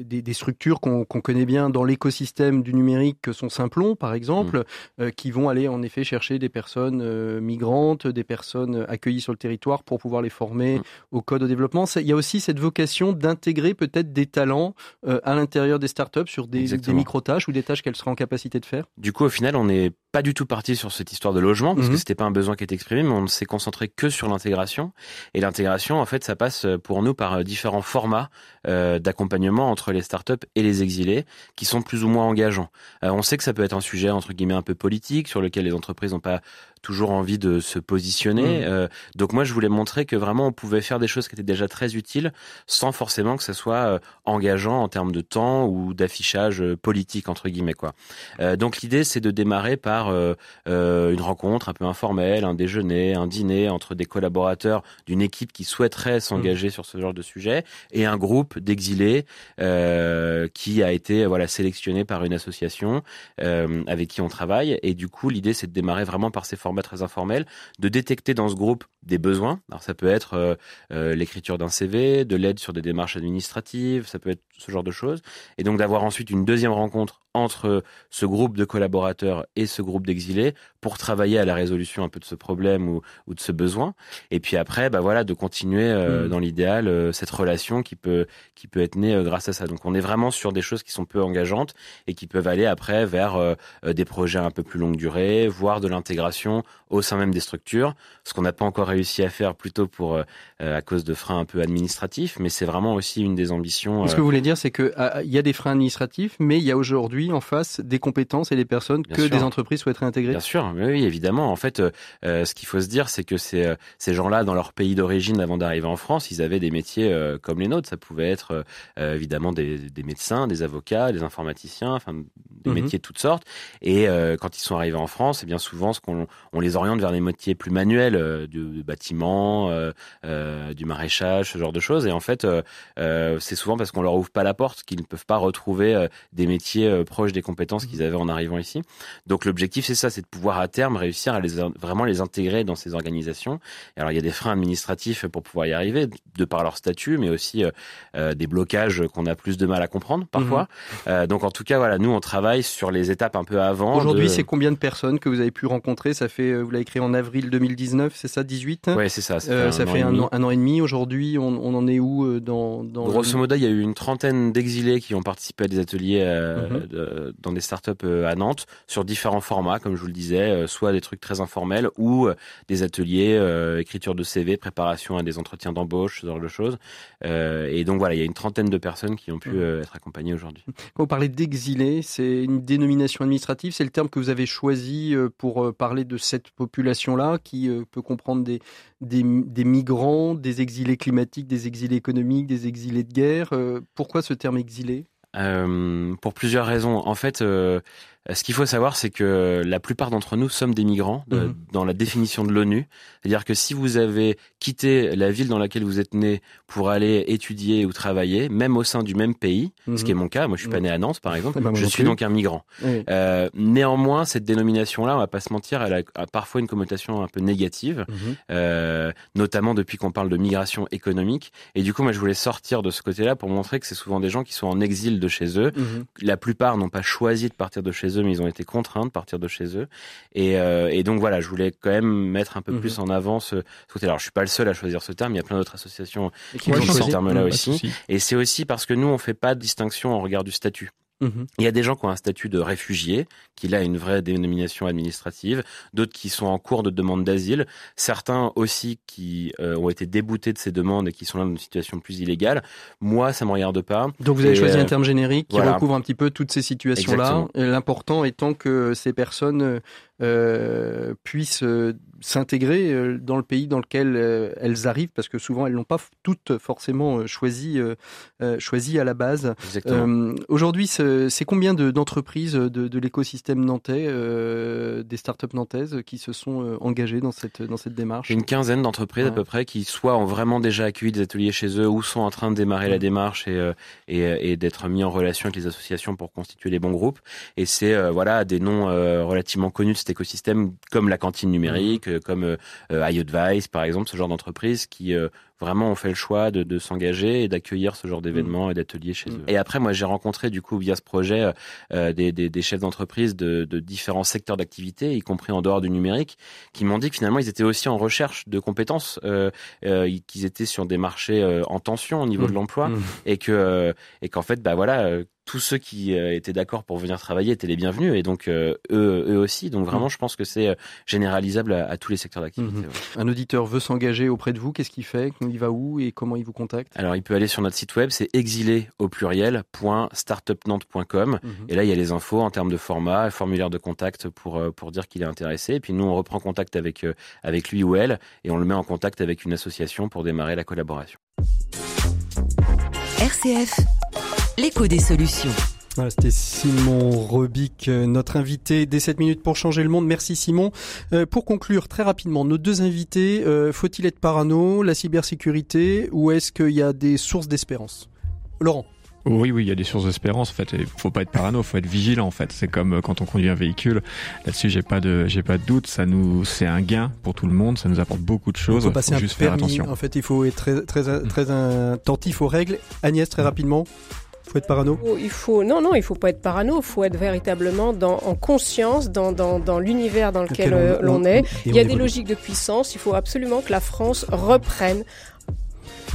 des, des structures qu'on connaît bien dans l'écosystème du numérique, que sont Simplon, par exemple, mhm. qui vont aller en effet chercher des personnes euh, migrantes, des personnes accueillies sur le territoire pour pouvoir les former Mm. au code au développement. Il y a aussi cette vocation d'intégrer peut-être des talents euh, à l'intérieur des startups sur des, des micro-tâches ou des tâches qu'elles seraient en capacité de faire. Du coup, au final, on n'est pas du tout parti sur cette histoire de logement parce Mhm. que c'était pas un besoin qui était exprimé, mais on s'est concentré que sur l'intégration. Et l'intégration, en fait, ça passe euh, pour nous par euh, différents formats euh, d'accompagnement entre les startups et les exilés, qui sont plus ou moins engageants. Euh, on sait que ça peut être un sujet entre guillemets un peu politique sur lequel les entreprises n'ont pas toujours envie de se positionner. Mhm. Euh, donc moi, je voulais montrer que vraiment on pouvait faire des choses qui étaient déjà très utiles, sans forcément que ça soit euh, engageant en termes de temps ou d'affichage politique entre guillemets quoi. Euh, donc l'idée, c'est de démarrer par euh, euh, une rencontre un peu informelle, un déjeuner, un dîner entre des collaborateurs d'une équipe qui souhaiterait s'engager sur ce genre de sujet et un groupe d'exilés euh, qui a été voilà sélectionné par une association avec qui on travaille. Et du coup, l'idée, c'est de démarrer vraiment par ces formats très informels, de détecter dans ce groupe des besoins. Alors ça peut être euh, l'écriture d'un CV, de l'aide sur des démarches administratives, ça peut être ce genre de choses. Et donc d'avoir ensuite une deuxième rencontre entre ce groupe de collaborateurs et ce groupe d'exilés pour travailler à la résolution un peu de ce problème ou, ou de ce besoin. Et puis après, bah voilà, de continuer euh, Mhm. dans l'idéal euh, cette relation qui peut qui peut être née euh, grâce à ça. Donc on est vraiment sur des choses qui sont peu engageantes et qui peuvent aller après vers euh, euh, des projets un peu plus longue durée, voire de l'intégration au sein même des structures, ce qu'on n'a pas encore réussi à faire plutôt pour euh, à cause de freins un peu administratifs, mais c'est vraiment aussi une des ambitions. Ce que vous voulez dire, c'est que ah, il y a des freins administratifs, mais il y a aujourd'hui en face des compétences et des personnes Bien que sûr. des entreprises souhaiteraient intégrer. Bien sûr, oui, évidemment. En fait, euh, euh, ce qu'il faut se dire, c'est que ces, euh, ces gens-là, dans leur pays d'origine, avant d'arriver en France, ils avaient des métiers euh, comme les nôtres. Ça pouvait être euh, évidemment des, des médecins, des avocats, des informaticiens, enfin des Mhm. métiers de toutes sortes. Et quand ils sont arrivés en France, et bien souvent, ce qu'on on les oriente vers des métiers plus manuels, du, du bâtiment, du maraîchage, ce genre de choses. Et en fait, c'est souvent parce qu'on leur ouvre pas la porte qu'ils ne peuvent pas retrouver des métiers proches des compétences qu'ils avaient en arrivant ici. Donc l'objectif c'est ça, c'est de pouvoir à terme réussir à les vraiment les intégrer dans ces organisations. Et alors il y a des freins administratifs pour pouvoir y arriver, de par leur statut, mais aussi euh, euh, des blocages qu'on a plus de mal à comprendre parfois. Euh, donc en tout cas voilà, nous on travaille sur les étapes un peu avant. Aujourd'hui, de- c'est combien de personnes que vous avez pu rencontrer? Ça fait, vous l'avez créé en avril 2019, c'est ça, 18 ouais c'est ça. Ça fait, un, an et un, demi. an, un an et demi. Aujourd'hui, on, on en est où dans, dans Grosso modo, il y a eu une trentaine d'exilés qui ont participé à des ateliers Mhm. de- dans des startups à Nantes sur différents formats, comme je vous le disais, euh, soit des trucs très informels ou euh, des ateliers euh, écriture de CV, préparation à des entretiens d'embauche, ce genre de choses. Euh, et donc voilà, il y a une trentaine de personnes qui ont pu euh, être accompagnées aujourd'hui. Quand vous parlez d'exilés, c'est une dénomination administrative, c'est le terme que vous avez choisi pour parler de cette population-là qui peut comprendre des, des, des migrants, des exilés climatiques, des exilés économiques, des exilés de guerre. Pourquoi ce terme exilé? Pour plusieurs raisons. En fait, ce qu'il faut savoir, c'est que la plupart d'entre nous sommes des migrants de- Mhm. dans la définition de l'ONU. C'est-à-dire que si vous avez quitté la ville dans laquelle vous êtes né pour aller étudier ou travailler, même au sein du même pays, ce qui est mon cas, moi je suis pas Mhm. né à Nantes par exemple, moi je suis donc un migrant. Oui. Euh, néanmoins, cette dénomination-là, on va pas se mentir, elle a, a parfois une connotation un peu négative Mhm. euh, notamment depuis qu'on parle de migration économique. Et du coup, moi, je voulais sortir de ce côté-là pour montrer que c'est souvent des gens qui sont en exil de chez eux. Mhm. La plupart n'ont pas choisi de partir de chez eux, mais ils ont été contraints de partir de chez eux. Et, euh, et donc voilà, je voulais quand même mettre un peu Mhm. plus en avant ce, ce côté. Alors, je suis pas le seul à choisir ce terme. Il y a plein d'autres associations qui ont ce terme-là aussi. Et c'est aussi parce que nous, on fait pas de distinction en regard du statut. Mhm. Il y a des gens qui ont un statut de réfugié, qui là a une vraie dénomination administrative, d'autres qui sont en cours de demande d'asile, certains aussi qui euh, ont été déboutés de ces demandes et qui sont là dans une situation plus illégale. Moi, ça me regarde pas. Donc vous avez Et, choisi euh, un terme générique qui voilà. recouvre un petit peu toutes ces situations-là. L'important étant que ces personnes euh, puissent euh, s'intégrer euh, dans le pays dans lequel euh, elles arrivent, parce que souvent elles n'ont pas toutes forcément choisi, choisi à la base. Aujourd'hui, c'est combien de- d'entreprises de, de l'écosystème nantais, des startups nantaises, qui se sont engagées dans cette, dans cette démarche? Une quinzaine d'entreprises à peu près qui soit ont vraiment déjà accueilli des ateliers chez eux ou sont en train de démarrer la Mhm. démarche et, et, et d'être mis en relation avec les associations pour constituer les bons groupes. Et c'est voilà des noms relativement connus de cet écosystème comme la cantine numérique, euh, comme euh, iAdvice par exemple, ce genre d'entreprise qui vraiment ont fait le choix de, de s'engager et d'accueillir ce genre d'événements et d'ateliers chez eux. Et après, moi, j'ai rencontré du coup via ce projet euh, des, des, des, chefs d'entreprise de, de, différents secteurs d'activité, y compris en dehors du numérique, qui m'ont dit que finalement ils étaient aussi en recherche de compétences, euh, euh, qu'ils étaient sur des marchés euh, en tension au niveau de mmh. l'emploi mmh. et que et qu'en fait, bah voilà, tous ceux qui euh, étaient d'accord pour venir travailler étaient les bienvenus et donc euh, eux, eux aussi. Donc vraiment, mm. je pense que c'est euh, généralisable à, tous les secteurs d'activité. Mm-hmm. Un auditeur veut s'engager auprès de vous, qu'est-ce qu'il fait? Il va où et comment il vous contacte? Alors, il peut aller sur notre site web, c'est exilé au pluriel .startupnantes.com mm-hmm. et là il y a les infos en termes de format, formulaire de contact pour pour dire qu'il est intéressé. Et puis nous on reprend contact avec avec lui ou elle et on le met en contact avec une association pour démarrer la collaboration. RCF l'écho des solutions. C'était Simon Robic, euh, notre invité des 7 minutes pour changer le monde. Merci Simon. Euh, pour conclure très rapidement, nos deux invités, euh, faut-il être parano, la cybersécurité ou est-ce qu'il y a des sources d'espérance? Laurent oui, oui, il y a des sources d'espérance. En fait, il faut pas être parano, faut être vigilant. En fait, c'est comme quand on conduit un véhicule. Là-dessus, j'ai pas de, j'ai pas de doute. Ça nous, c'est un gain pour tout le monde. Ça nous apporte beaucoup de choses. Il faut passer juste faire attention. En fait, il faut être très, très, très attentif aux règles. Agnès, très rapidement faut être parano Il faut non non, il faut pas être parano. Il faut être véritablement dans, en conscience dans, dans, dans l'univers dans lequel l'on est. Il y a des logiques de puissance. Il faut absolument que la France reprenne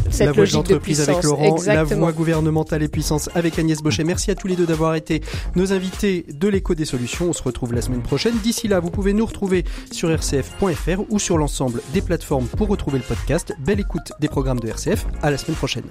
cette la voix d'entreprise avec Laurent, la voix gouvernementale et puissance avec Agnès Bochet. Merci à tous les deux d'avoir été nos invités de l'écho des solutions. On se retrouve la semaine prochaine. D'ici là, vous pouvez nous retrouver sur rcf.fr ou sur l'ensemble des plateformes pour retrouver le podcast. Belle écoute des programmes de RCF. À la semaine prochaine.